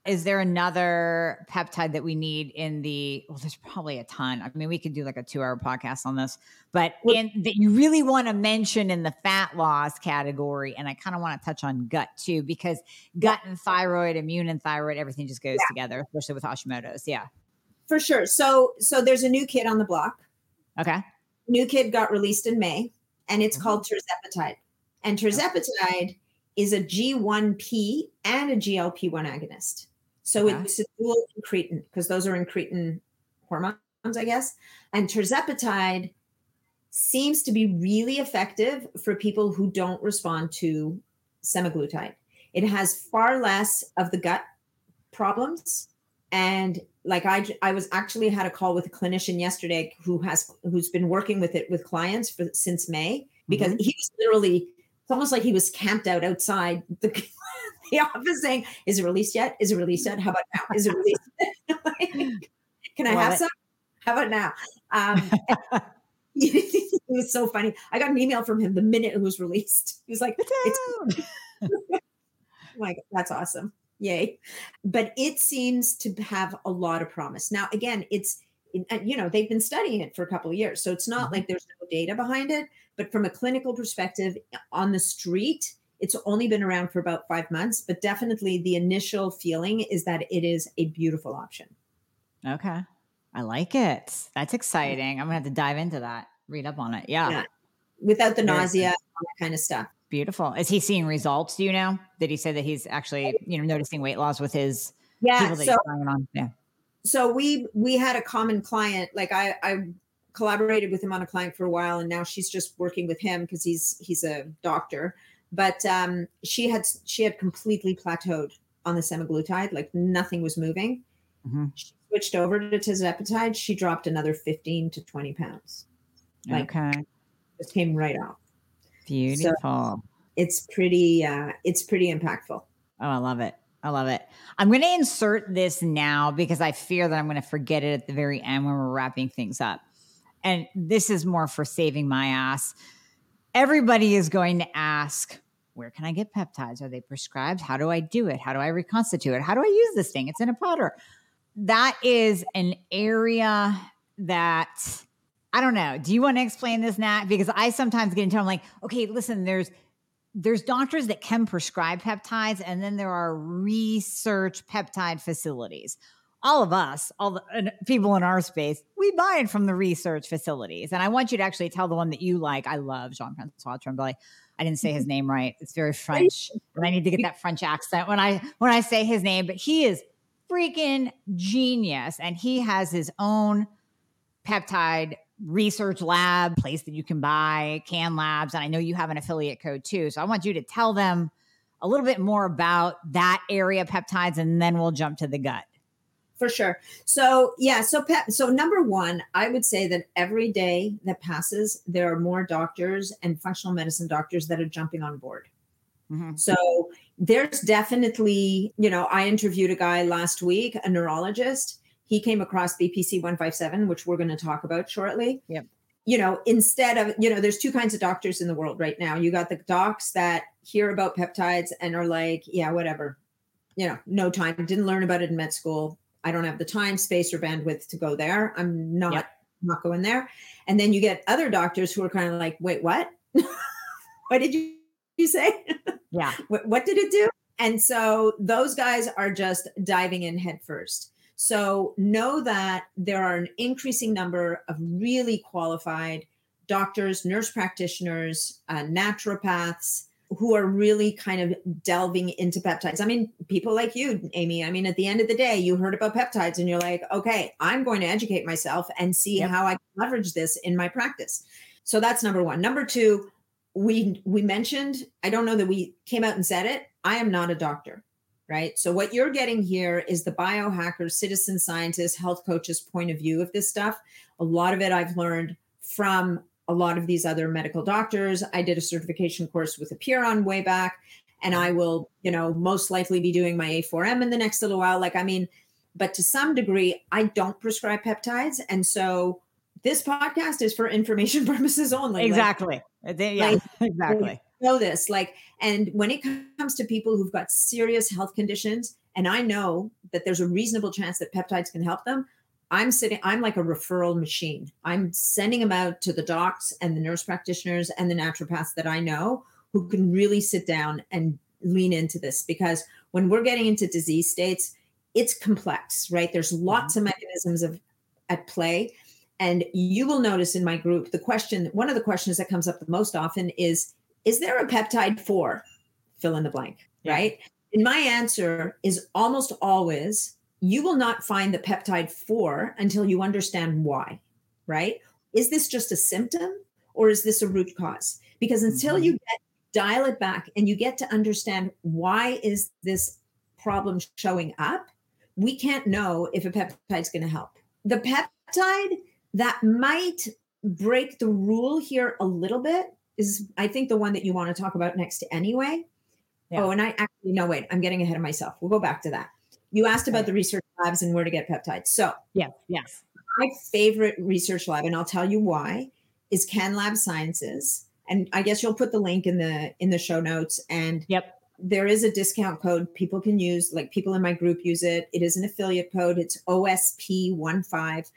Is there another peptide that we need in the well, there's probably a ton. I mean, we could do like a two hour podcast on this, but in that you really want to mention in the fat loss category, and I kind of want to touch on gut too, because gut and thyroid, immune and thyroid, everything just goes together, especially with Hashimoto's. Yeah. For sure. So so there's a new kid on the block. Okay. new kid got released in May, and it's Mhm. called tirzepatide. And tirzepatide is a GIP and a GLP1 agonist. So Okay. it's a dual incretin because those are incretin hormones, I guess. And tirzepatide seems to be really effective for people who don't respond to semaglutide. It has far less of the gut problems and like I, I was actually had a call with a clinician yesterday who has who's been working with it with clients for since May because mm-hmm. he was literally it's almost like he was camped out outside the, the office saying, "Is it released yet? Is it released yet? How about now? Is it released? Like, Can I Love have it. some? How about now?" Um, it was so funny. I got an email from him the minute it was released. He was like, "It's like that's awesome yay but it seems to have a lot of promise now again it's you know they've been studying it for a couple of years so it's not Mhm. like there's no data behind it but from a clinical perspective on the street it's only been around for about five months but definitely the initial feeling is that it is a beautiful option Okay. I like it. That's exciting. I'm gonna have to dive into that. Read up on it. Yeah. Yeah. without the nausea all that kind of stuff Beautiful. Is he seeing results? Do you know? Did he say that he's actually, you know, noticing weight loss with his yeah people that so he's on? Yeah. so we we had a common client like i i collaborated with him on a client for a while and now she's just working with him because he's he's a doctor but um she had she had completely plateaued on the semaglutide like nothing was moving Mhm. she switched over to tirzepatide she dropped another 15 to 20 pounds Like- okay. just came right off Beautiful. it's pretty uh it's pretty impactful oh, I love it. I love it. I'm going to insert this now because I fear that I'm going to forget it at the very end when we're wrapping things up. And this is more for saving my ass. Everybody is going to ask, where can I get peptides? Are they prescribed? How do I do it? How do I reconstitute it? How do I use this thing? It's in a powder. that is an area that I don't know. Do you want to explain this, Nat? Because I sometimes get into I'm like, okay, listen, there's there's doctors that can prescribe peptides, and then there are research peptide facilities. All of us, all the people in our space, we buy it from the research facilities. And I want you to actually tell the one that you like. I love Jean Francois Tremblay. I didn't say his name right. It's very French, and I need to get that French accent when I when I say his name. But he is freaking genius, and he has his own peptide research lab place that you can buy, Can Labs. And I know you have an affiliate code too. So I want you to tell them a little bit more about that area of peptides, and then we'll jump to the gut. For sure. So yeah, so pep, so number one, I would say that every day that passes, there are more doctors and functional medicine doctors that are jumping on board. Mm-hmm. So there's definitely, you know, I interviewed a guy last week, a neurologist, he came across BPC 157, which we're going to talk about shortly. Yep. You know, instead of, you know, there's two kinds of doctors in the world right now. You got the docs that hear about peptides and are like, yeah, whatever, you know, no time, didn't learn about it in med school. I don't have the time, space, or bandwidth to go there. I'm not, yep. not going there. And then you get other doctors who are kind of like, wait, what? what did you, you say? Yeah. what, what did it do? And so those guys are just diving in headfirst. So know that there are an increasing number of really qualified doctors, nurse practitioners, uh, naturopaths who are really kind of delving into peptides. I mean, people like you, Amy. I mean, at the end of the day, you heard about peptides and you're like, okay, I'm going to educate myself and see yep. how I can leverage this in my practice. So that's number one. Number two, we we mentioned, I don't know that we came out and said it. I am not a doctor right? So what you're getting here is the biohacker, citizen scientist, health coach's point of view of this stuff. A lot of it I've learned from a lot of these other medical doctors. I did a certification course with Apeiron way back, and mm-hmm. I will, you know, most likely be doing my A4M in the next little while. Like, I mean, but to some degree, I don't prescribe peptides, and so this podcast is for information purposes only. Exactly. Uh, like, yeah, like, exactly know this like and when it comes to people who've got serious health conditions and i know that there's a reasonable chance that peptides can help them i'm sitting i'm like a referral machine i'm sending them out to the docs and the nurse practitioners and the naturopaths that i know who can really sit down and lean into this because when we're getting into disease states it's complex right there's lots mm-hmm. of mechanisms of at play and you will notice in my group the question one of the questions that comes up the most often is is there a peptide for fill in the blank, yeah. right? And my answer is almost always you will not find the peptide for until you understand why, right? Is this just a symptom or is this a root cause? Because until mm-hmm. you get dial it back and you get to understand why is this problem showing up, we can't know if a peptide is going to help. The peptide that might break the rule here a little bit is I think the one that you want to talk about next anyway. Yeah. Oh, and I actually no wait, I'm getting ahead of myself. We'll go back to that. You asked about the research labs and where to get peptides. So yeah, yes. My favorite research lab, and I'll tell you why, is Can Lab Sciences. And I guess you'll put the link in the in the show notes. And yep. There is a discount code people can use, like people in my group use it. It is an affiliate code. It's OSP15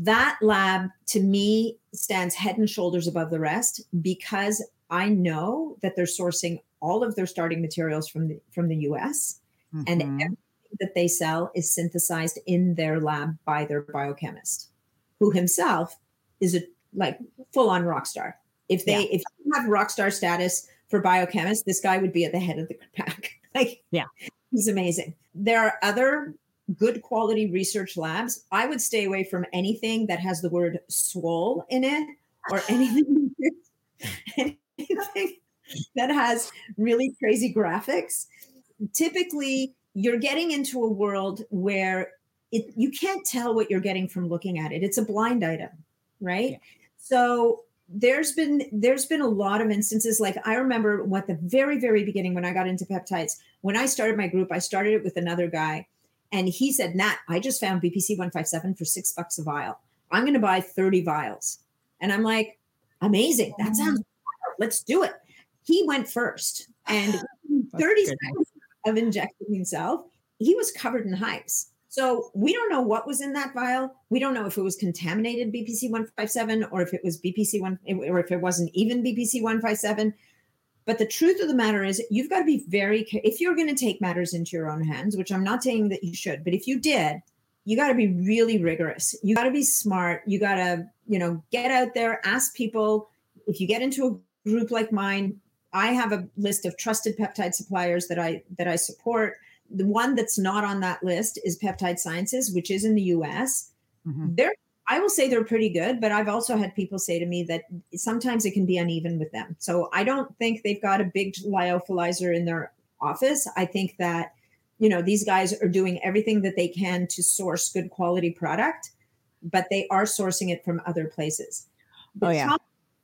that lab to me stands head and shoulders above the rest because I know that they're sourcing all of their starting materials from the from the US mm-hmm. and that they sell is synthesized in their lab by their biochemist who himself is a like full on rock star. If they yeah. if you have rock star status for biochemists, this guy would be at the head of the pack. like yeah. He's amazing. There are other good quality research labs, I would stay away from anything that has the word swole in it or anything, anything that has really crazy graphics. Typically, you're getting into a world where it, you can't tell what you're getting from looking at it. It's a blind item, right? Yeah. So there's been there's been a lot of instances like i remember what the very very beginning when i got into peptides when i started my group i started it with another guy and he said, Nat, I just found BPC 157 for six bucks a vial. I'm going to buy 30 vials. And I'm like, amazing. That sounds wild. Let's do it. He went first. And 30 seconds of injecting himself, he was covered in hives. So we don't know what was in that vial. We don't know if it was contaminated BPC 157 or if it was BPC 1 or if it wasn't even BPC 157. But the truth of the matter is, you've got to be very if you're going to take matters into your own hands, which I'm not saying that you should, but if you did, you got to be really rigorous. You got to be smart. You got to, you know, get out there, ask people. If you get into a group like mine, I have a list of trusted peptide suppliers that I that I support. The one that's not on that list is Peptide Sciences, which is in the US. Mm-hmm. They're I will say they're pretty good, but I've also had people say to me that sometimes it can be uneven with them. So I don't think they've got a big lyophilizer in their office. I think that you know these guys are doing everything that they can to source good quality product, but they are sourcing it from other places. oh yeah.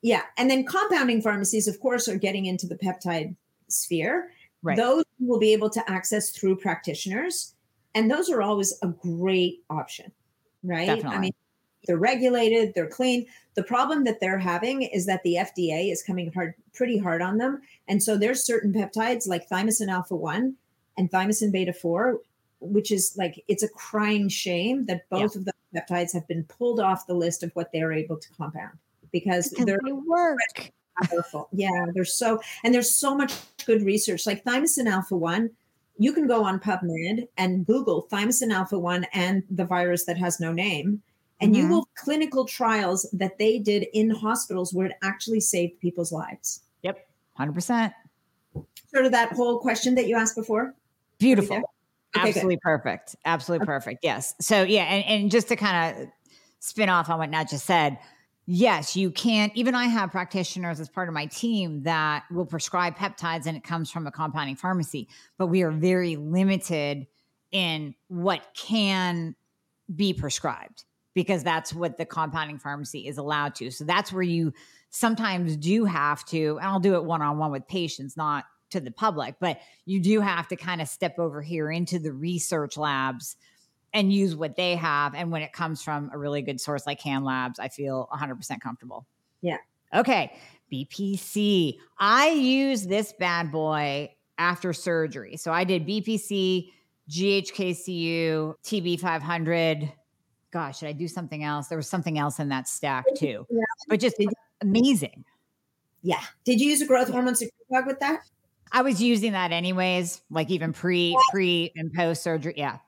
Yeah, and then compounding pharmacies of course are getting into the peptide sphere. Right. Those will be able to access through practitioners and those are always a great option, right? Definitely. I mean they're regulated, they're clean. The problem that they're having is that the FDA is coming hard, pretty hard on them. And so there's certain peptides like thymosin alpha 1 and thymosin beta 4, which is like, it's a crying shame that both yeah. of the peptides have been pulled off the list of what they're able to compound because, because they're they work. Powerful. Yeah, there's so, and there's so much good research like thymosin alpha 1 you can go on PubMed and Google thymosin alpha 1 and the virus that has no name and mm-hmm. you will clinical trials that they did in hospitals where it actually saved people's lives. Yep, 100%. Sort of that whole question that you asked before. Beautiful. Okay, Absolutely good. perfect. Absolutely okay. perfect. Yes. So, yeah. And, and just to kind of spin off on what Nat just said, yes, you can't. Even I have practitioners as part of my team that will prescribe peptides and it comes from a compounding pharmacy, but we are very limited in what can be prescribed because that's what the compounding pharmacy is allowed to. So that's where you sometimes do have to, and I'll do it one on one with patients, not to the public, but you do have to kind of step over here into the research labs and use what they have. And when it comes from a really good source like Can Labs, I feel 100% comfortable. Yeah. Okay. BPC. I use this bad boy after surgery. So I did BPC, GHKCU, TB500, gosh, should I do something else? There was something else in that stack too, yeah. but just amazing. Yeah. Did you use a growth hormone secretagogue with that? I was using that anyways, like even pre, pre and post surgery. Yeah.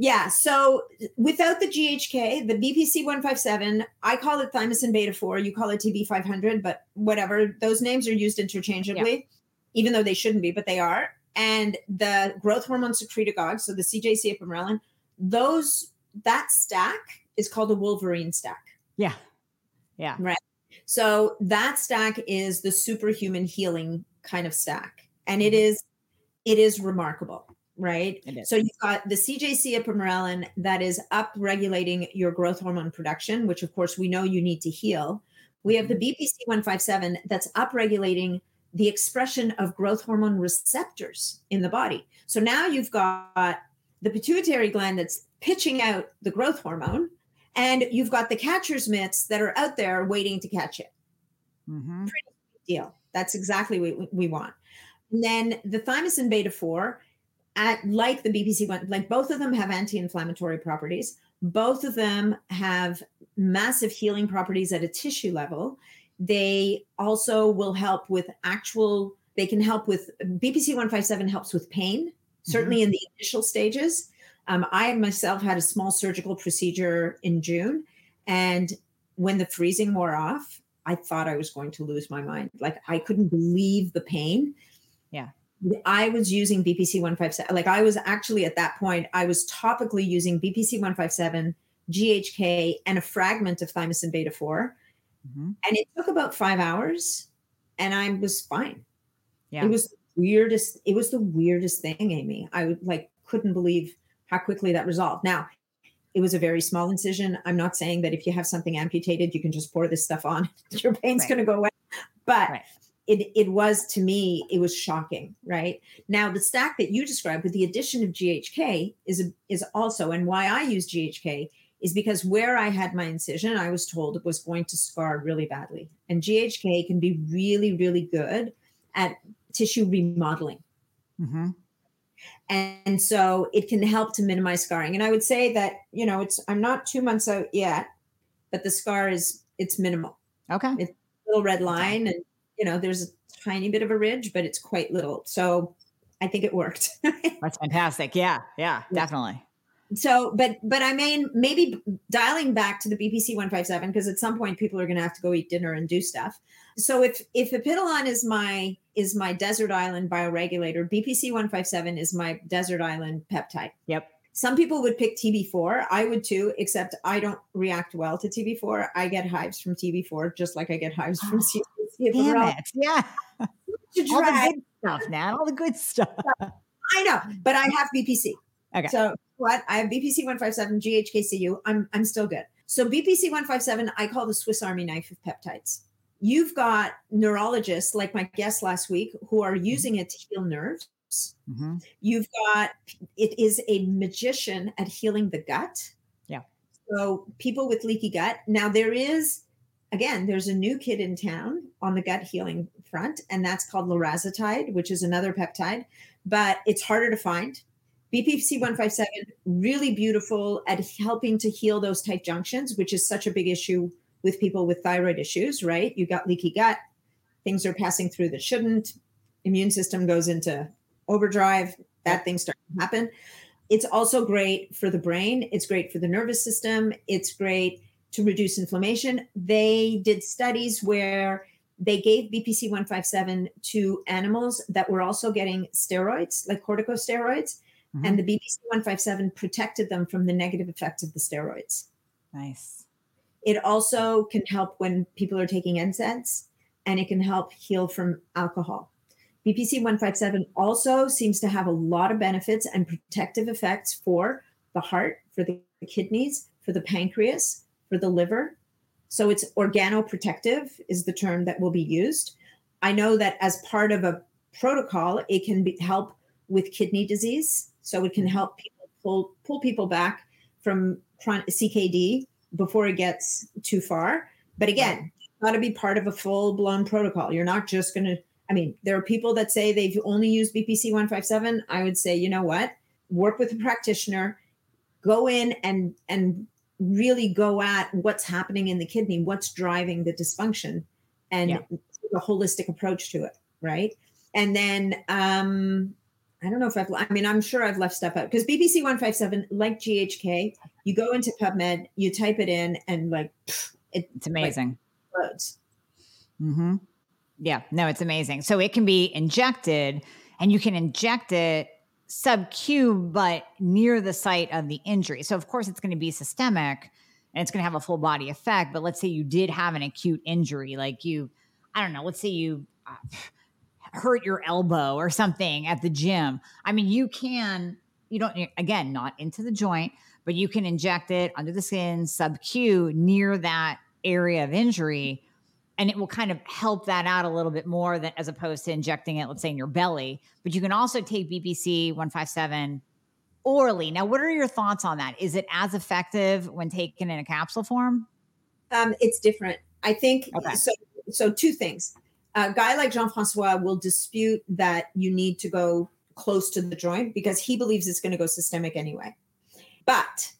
Yeah. So without the GHK, the BPC 157, I call it thymosin beta 4. You call it TB 500, but whatever. Those names are used interchangeably, yeah. even though they shouldn't be, but they are. And the growth hormone secretagogue, so the CJC ipamorelin, those that stack is called a Wolverine stack. Yeah. Yeah. Right. So that stack is the superhuman healing kind of stack. And it mm-hmm. is it is remarkable, right? So you've got the CJC ipamorelin that is up regulating your growth hormone production, which of course we know you need to heal. We have the mm-hmm. BPC 157 that's up regulating the expression of growth hormone receptors in the body. So now you've got the pituitary gland that's pitching out the growth hormone, and you've got the catcher's mitts that are out there waiting to catch it. Mm-hmm. Pretty deal. That's exactly what we want. And then the thymosin beta 4, at, like the BPC one, like both of them have anti inflammatory properties. Both of them have massive healing properties at a tissue level. They also will help with actual, they can help with BPC 157 helps with pain, certainly mm-hmm. in the initial stages. Um, I myself had a small surgical procedure in June, and when the freezing wore off, I thought I was going to lose my mind. Like I couldn't believe the pain. Yeah. I was using BPC 157. Like I was actually at that point, I was topically using BPC 157, GHK, and a fragment of thymosin beta 4. Mm-hmm. And it took about five hours and I was fine. Yeah. It was weirdest, it was the weirdest thing, Amy. I like couldn't believe how quickly that resolved. Now, it was a very small incision. I'm not saying that if you have something amputated, you can just pour this stuff on. Your pain's right. going to go away. But right. It, it was to me, it was shocking, right? Now, the stack that you described with the addition of GHK is, a, is also, and why I use GHK is because where I had my incision, I was told it was going to scar really badly. And GHK can be really, really good at tissue remodeling. Mm-hmm. And so it can help to minimize scarring. And I would say that, you know, it's I'm not two months out yet, but the scar is it's minimal. Okay. It's a little red line and you know, there's a tiny bit of a ridge, but it's quite little. So I think it worked. That's fantastic. Yeah, yeah, yeah. definitely so but but i mean maybe dialing back to the bpc 157 because at some point people are going to have to go eat dinner and do stuff so if if Epitalon is my is my desert island bioregulator bpc 157 is my desert island peptide yep some people would pick tb4 i would too except i don't react well to tb4 i get hives from tb4 just like i get hives from oh, damn it. yeah all the good stuff now all the good stuff i know but i have bpc Okay. So what? I have BPC 157, GHKCU. I'm I'm still good. So BPC 157, I call the Swiss Army knife of peptides. You've got neurologists like my guest last week who are mm-hmm. using it to heal nerves. Mm-hmm. You've got it is a magician at healing the gut. Yeah. So people with leaky gut. Now there is again, there's a new kid in town on the gut healing front, and that's called larazotide, which is another peptide, but it's harder to find. BPC 157, really beautiful at helping to heal those tight junctions, which is such a big issue with people with thyroid issues, right? You got leaky gut, things are passing through that shouldn't, immune system goes into overdrive, bad things start to happen. It's also great for the brain, it's great for the nervous system, it's great to reduce inflammation. They did studies where they gave BPC 157 to animals that were also getting steroids, like corticosteroids Mm-hmm. And the BPC 157 protected them from the negative effects of the steroids. Nice. It also can help when people are taking NSAIDs and it can help heal from alcohol. BPC 157 also seems to have a lot of benefits and protective effects for the heart, for the kidneys, for the pancreas, for the liver. So it's organoprotective, is the term that will be used. I know that as part of a protocol, it can be, help with kidney disease. So it can mm-hmm. help people pull pull people back from CKD before it gets too far. But again, got to be part of a full blown protocol. You're not just going to. I mean, there are people that say they've only used BPC 157. I would say, you know what? Work with a practitioner, go in and and really go at what's happening in the kidney, what's driving the dysfunction, and yeah. a holistic approach to it, right? And then um, I don't know if I've, I mean, I'm sure I've left stuff out because BPC 157, like GHK, you go into PubMed, you type it in, and like, it, it's amazing. Like, mm-hmm. Yeah, no, it's amazing. So it can be injected and you can inject it sub Q, but near the site of the injury. So, of course, it's going to be systemic and it's going to have a full body effect. But let's say you did have an acute injury, like you, I don't know, let's say you, uh, hurt your elbow or something at the gym. I mean, you can, you don't, again, not into the joint, but you can inject it under the skin, sub Q near that area of injury. And it will kind of help that out a little bit more than as opposed to injecting it, let's say, in your belly. But you can also take BPC 157 orally. Now, what are your thoughts on that? Is it as effective when taken in a capsule form? Um, it's different. I think okay. so. So, two things a guy like Jean Francois will dispute that you need to go close to the joint because he believes it's going to go systemic anyway. But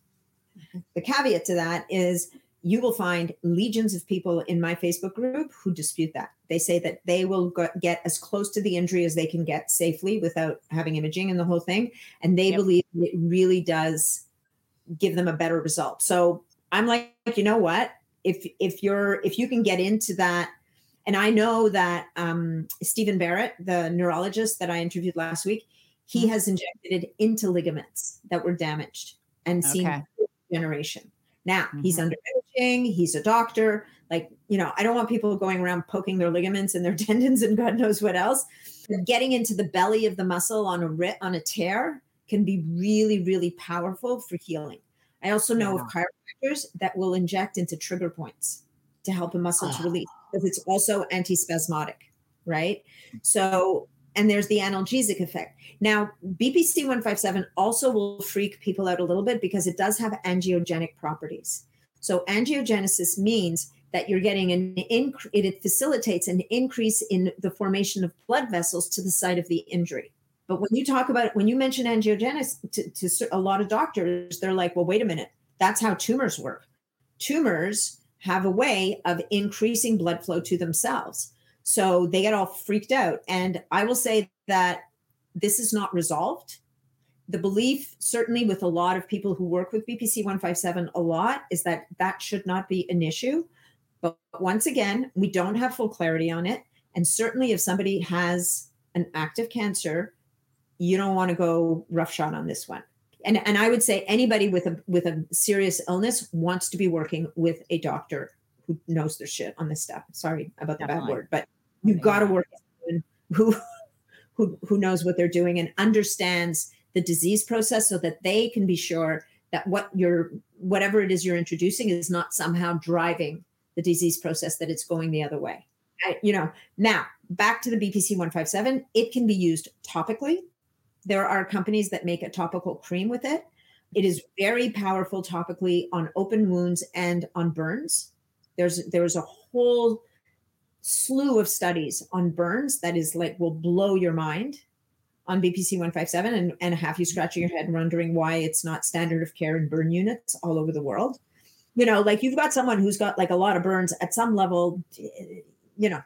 the caveat to that is you will find legions of people in my Facebook group who dispute that. They say that they will go, get as close to the injury as they can get safely without having imaging and the whole thing. And they yep. believe it really does give them a better result. So I'm like, you know what? If if you're if you can get into that and I know that um, Stephen Barrett, the neurologist that I interviewed last week, he mm-hmm. has injected it into ligaments that were damaged and seen okay. generation. Now mm-hmm. he's under imaging, he's a doctor. Like, you know, I don't want people going around poking their ligaments and their tendons and God knows what else. Getting into the belly of the muscle on a rit on a tear can be really, really powerful for healing. I also know yeah. of chiropractors that will inject into trigger points to help a muscle oh. to release because it's also antispasmodic, right? So, and there's the analgesic effect. Now, BPC 157 also will freak people out a little bit because it does have angiogenic properties. So, angiogenesis means that you're getting an increase, it facilitates an increase in the formation of blood vessels to the site of the injury. But when you talk about when you mention angiogenesis to, to a lot of doctors, they're like, well, wait a minute, that's how tumors work. Tumors have a way of increasing blood flow to themselves. So they get all freaked out. And I will say that this is not resolved. The belief, certainly with a lot of people who work with BPC 157 a lot, is that that should not be an issue. But once again, we don't have full clarity on it. And certainly, if somebody has an active cancer, you don't want to go roughshod on this one. And, and I would say anybody with a with a serious illness wants to be working with a doctor who knows their shit on this stuff. Sorry about the Definitely. bad word, but you've got to work with who who who knows what they're doing and understands the disease process so that they can be sure that what you're whatever it is you're introducing is not somehow driving the disease process that it's going the other way. I, you know, now back to the BPC 157, it can be used topically there are companies that make a topical cream with it. It is very powerful topically on open wounds and on burns. There's there's a whole slew of studies on burns that is like will blow your mind on BPC 157 and, and have you scratching your head and wondering why it's not standard of care in burn units all over the world. You know, like you've got someone who's got like a lot of burns at some level, eh, you know,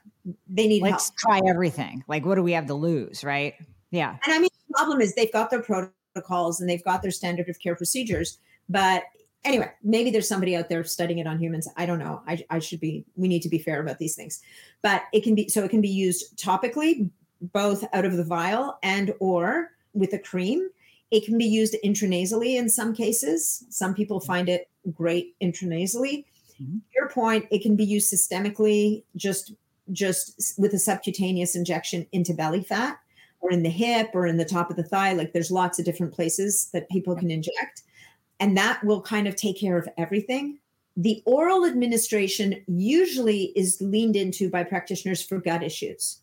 they need Let's help. try everything. Like, what do we have to lose, right? Yeah. And I mean, the problem is they've got their protocols and they've got their standard of care procedures. But anyway, maybe there's somebody out there studying it on humans. I don't know. I, I should be, we need to be fair about these things. But it can be, so it can be used topically, both out of the vial and or with a cream. It can be used intranasally in some cases. Some people find it great intranasally. Mm-hmm. Your point, it can be used systemically, just just with a subcutaneous injection into belly fat or in the hip or in the top of the thigh. Like there's lots of different places that people can inject. And that will kind of take care of everything. The oral administration usually is leaned into by practitioners for gut issues.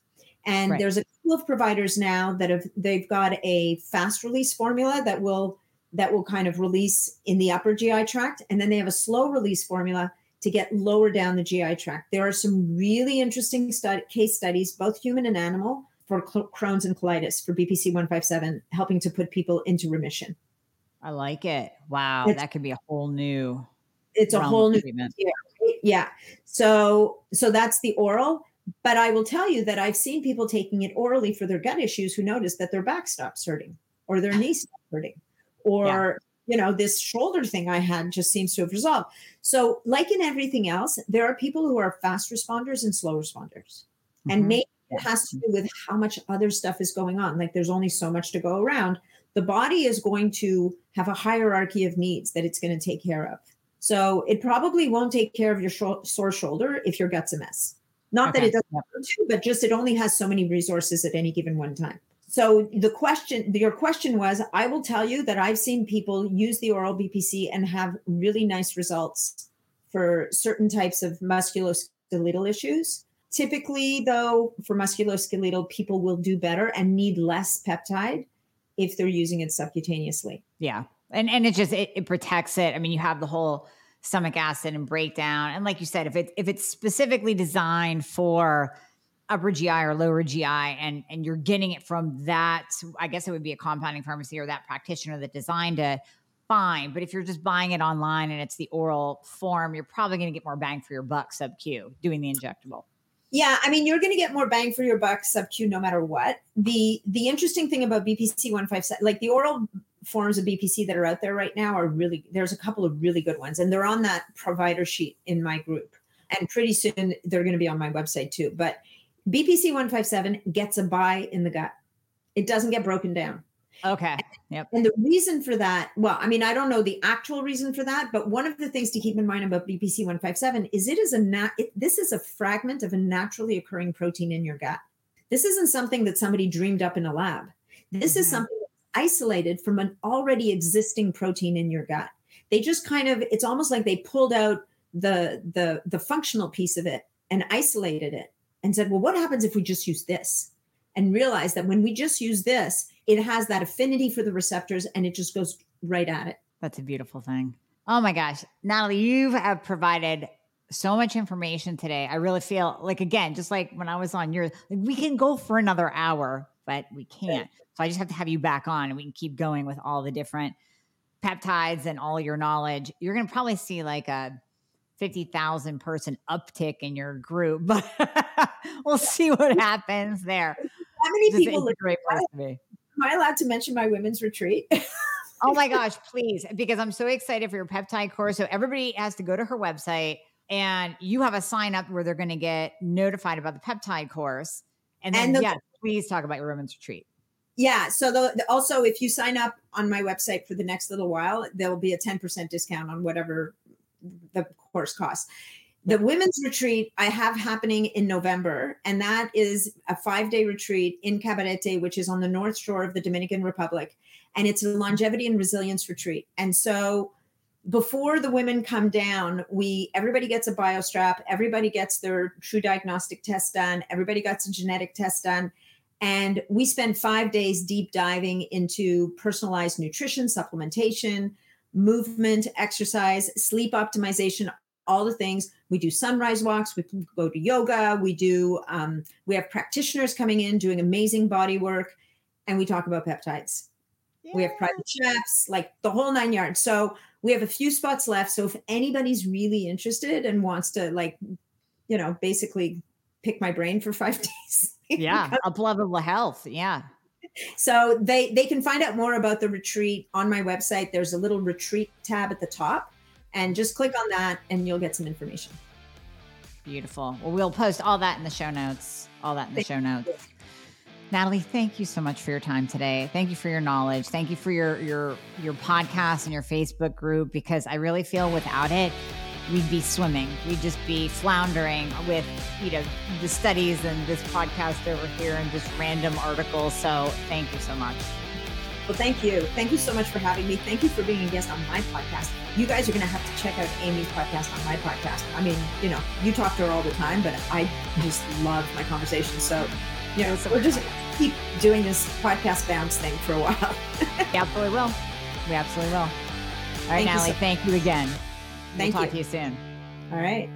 And right. there's a couple of providers now that have they've got a fast release formula that will that will kind of release in the upper GI tract. And then they have a slow release formula to get lower down the GI tract. There are some really interesting stud- case studies, both human and animal, for Crohn's and colitis for BPC 157, helping to put people into remission. I like it. Wow. It's, that could be a whole new. It's a whole new. Yeah. yeah. So, so that's the oral. But I will tell you that I've seen people taking it orally for their gut issues who notice that their back stops hurting or their knee stops hurting or, yeah. you know, this shoulder thing I had just seems to have resolved. So, like in everything else, there are people who are fast responders and slow responders. Mm-hmm. And maybe it has to do with how much other stuff is going on. Like there's only so much to go around. The body is going to have a hierarchy of needs that it's going to take care of. So it probably won't take care of your sh- sore shoulder if your gut's a mess. Not okay. that it doesn't have to, but just it only has so many resources at any given one time. So the question, your question was, I will tell you that I've seen people use the oral BPC and have really nice results for certain types of musculoskeletal issues. Typically, though, for musculoskeletal, people will do better and need less peptide if they're using it subcutaneously. Yeah. And and it just it, it protects it. I mean, you have the whole stomach acid and breakdown. And like you said, if it if it's specifically designed for upper GI or lower GI and and you're getting it from that, I guess it would be a compounding pharmacy or that practitioner that designed it fine. But if you're just buying it online and it's the oral form, you're probably going to get more bang for your buck sub Q doing the injectable. Yeah, I mean, you're going to get more bang for your buck sub Q no matter what. The the interesting thing about BPC 157, like the oral forms of BPC that are out there right now, are really there's a couple of really good ones, and they're on that provider sheet in my group. And pretty soon they're going to be on my website too. But BPC 157 gets a buy in the gut. It doesn't get broken down. Okay. Yep. And the reason for that, well, I mean, I don't know the actual reason for that, but one of the things to keep in mind about BPC 157 is it is a nat- it, this is a fragment of a naturally occurring protein in your gut. This isn't something that somebody dreamed up in a lab. This mm-hmm. is something isolated from an already existing protein in your gut. They just kind of it's almost like they pulled out the the the functional piece of it and isolated it and said, "Well, what happens if we just use this?" And realized that when we just use this, it has that affinity for the receptors and it just goes right at it. That's a beautiful thing. Oh my gosh. Natalie, you have provided so much information today. I really feel like, again, just like when I was on yours, like we can go for another hour but we can't. So I just have to have you back on and we can keep going with all the different peptides and all your knowledge. You're going to probably see like a 50,000 person uptick in your group, but we'll see what happens there. How many just people? A great place to be. Am I allowed to mention my women's retreat? oh my gosh, please, because I'm so excited for your peptide course. So everybody has to go to her website and you have a sign up where they're going to get notified about the peptide course. And then, and the, yes, please talk about your women's retreat. Yeah. So the, the, also, if you sign up on my website for the next little while, there will be a 10% discount on whatever the course costs. The women's retreat I have happening in November, and that is a five day retreat in Cabarete, which is on the North Shore of the Dominican Republic. And it's a longevity and resilience retreat. And so before the women come down, we everybody gets a biostrap, everybody gets their TruDiagnostic test done, everybody gets a genetic test done. And we spend five days deep diving into personalized nutrition, supplementation, movement, exercise, sleep optimization, all the things. We do sunrise walks. We go to yoga. We do. Um, we have practitioners coming in doing amazing body work, and we talk about peptides. Yeah. We have private chefs, like the whole nine yards. So we have a few spots left. So if anybody's really interested and wants to, like, you know, basically pick my brain for five days, yeah, up level of health, yeah so they they can find out more about the retreat on my website there's a little retreat tab at the top and just click on that and you'll get some information beautiful well we'll post all that in the show notes all that in the show notes Natalie, thank you so much for your time today. Thank you for your knowledge. Thank you for your your your podcast and your Facebook group because I really feel without it, we'd be swimming. We'd just be floundering with, you know, the studies and this podcast over here and just random articles. So thank you so much. Well, thank you. Thank you so much for having me. Thank you for being a guest on my podcast. You guys are going to have to check out Amy's podcast on my podcast. I mean, you know, you talk to her all the time, but I just love my conversation. So, you know, so we're just keep doing this podcast bounce thing for a while. we absolutely will. We absolutely will. All right, thank Natalie, so- thank you again. Thank we'll talk you. to you soon. All right.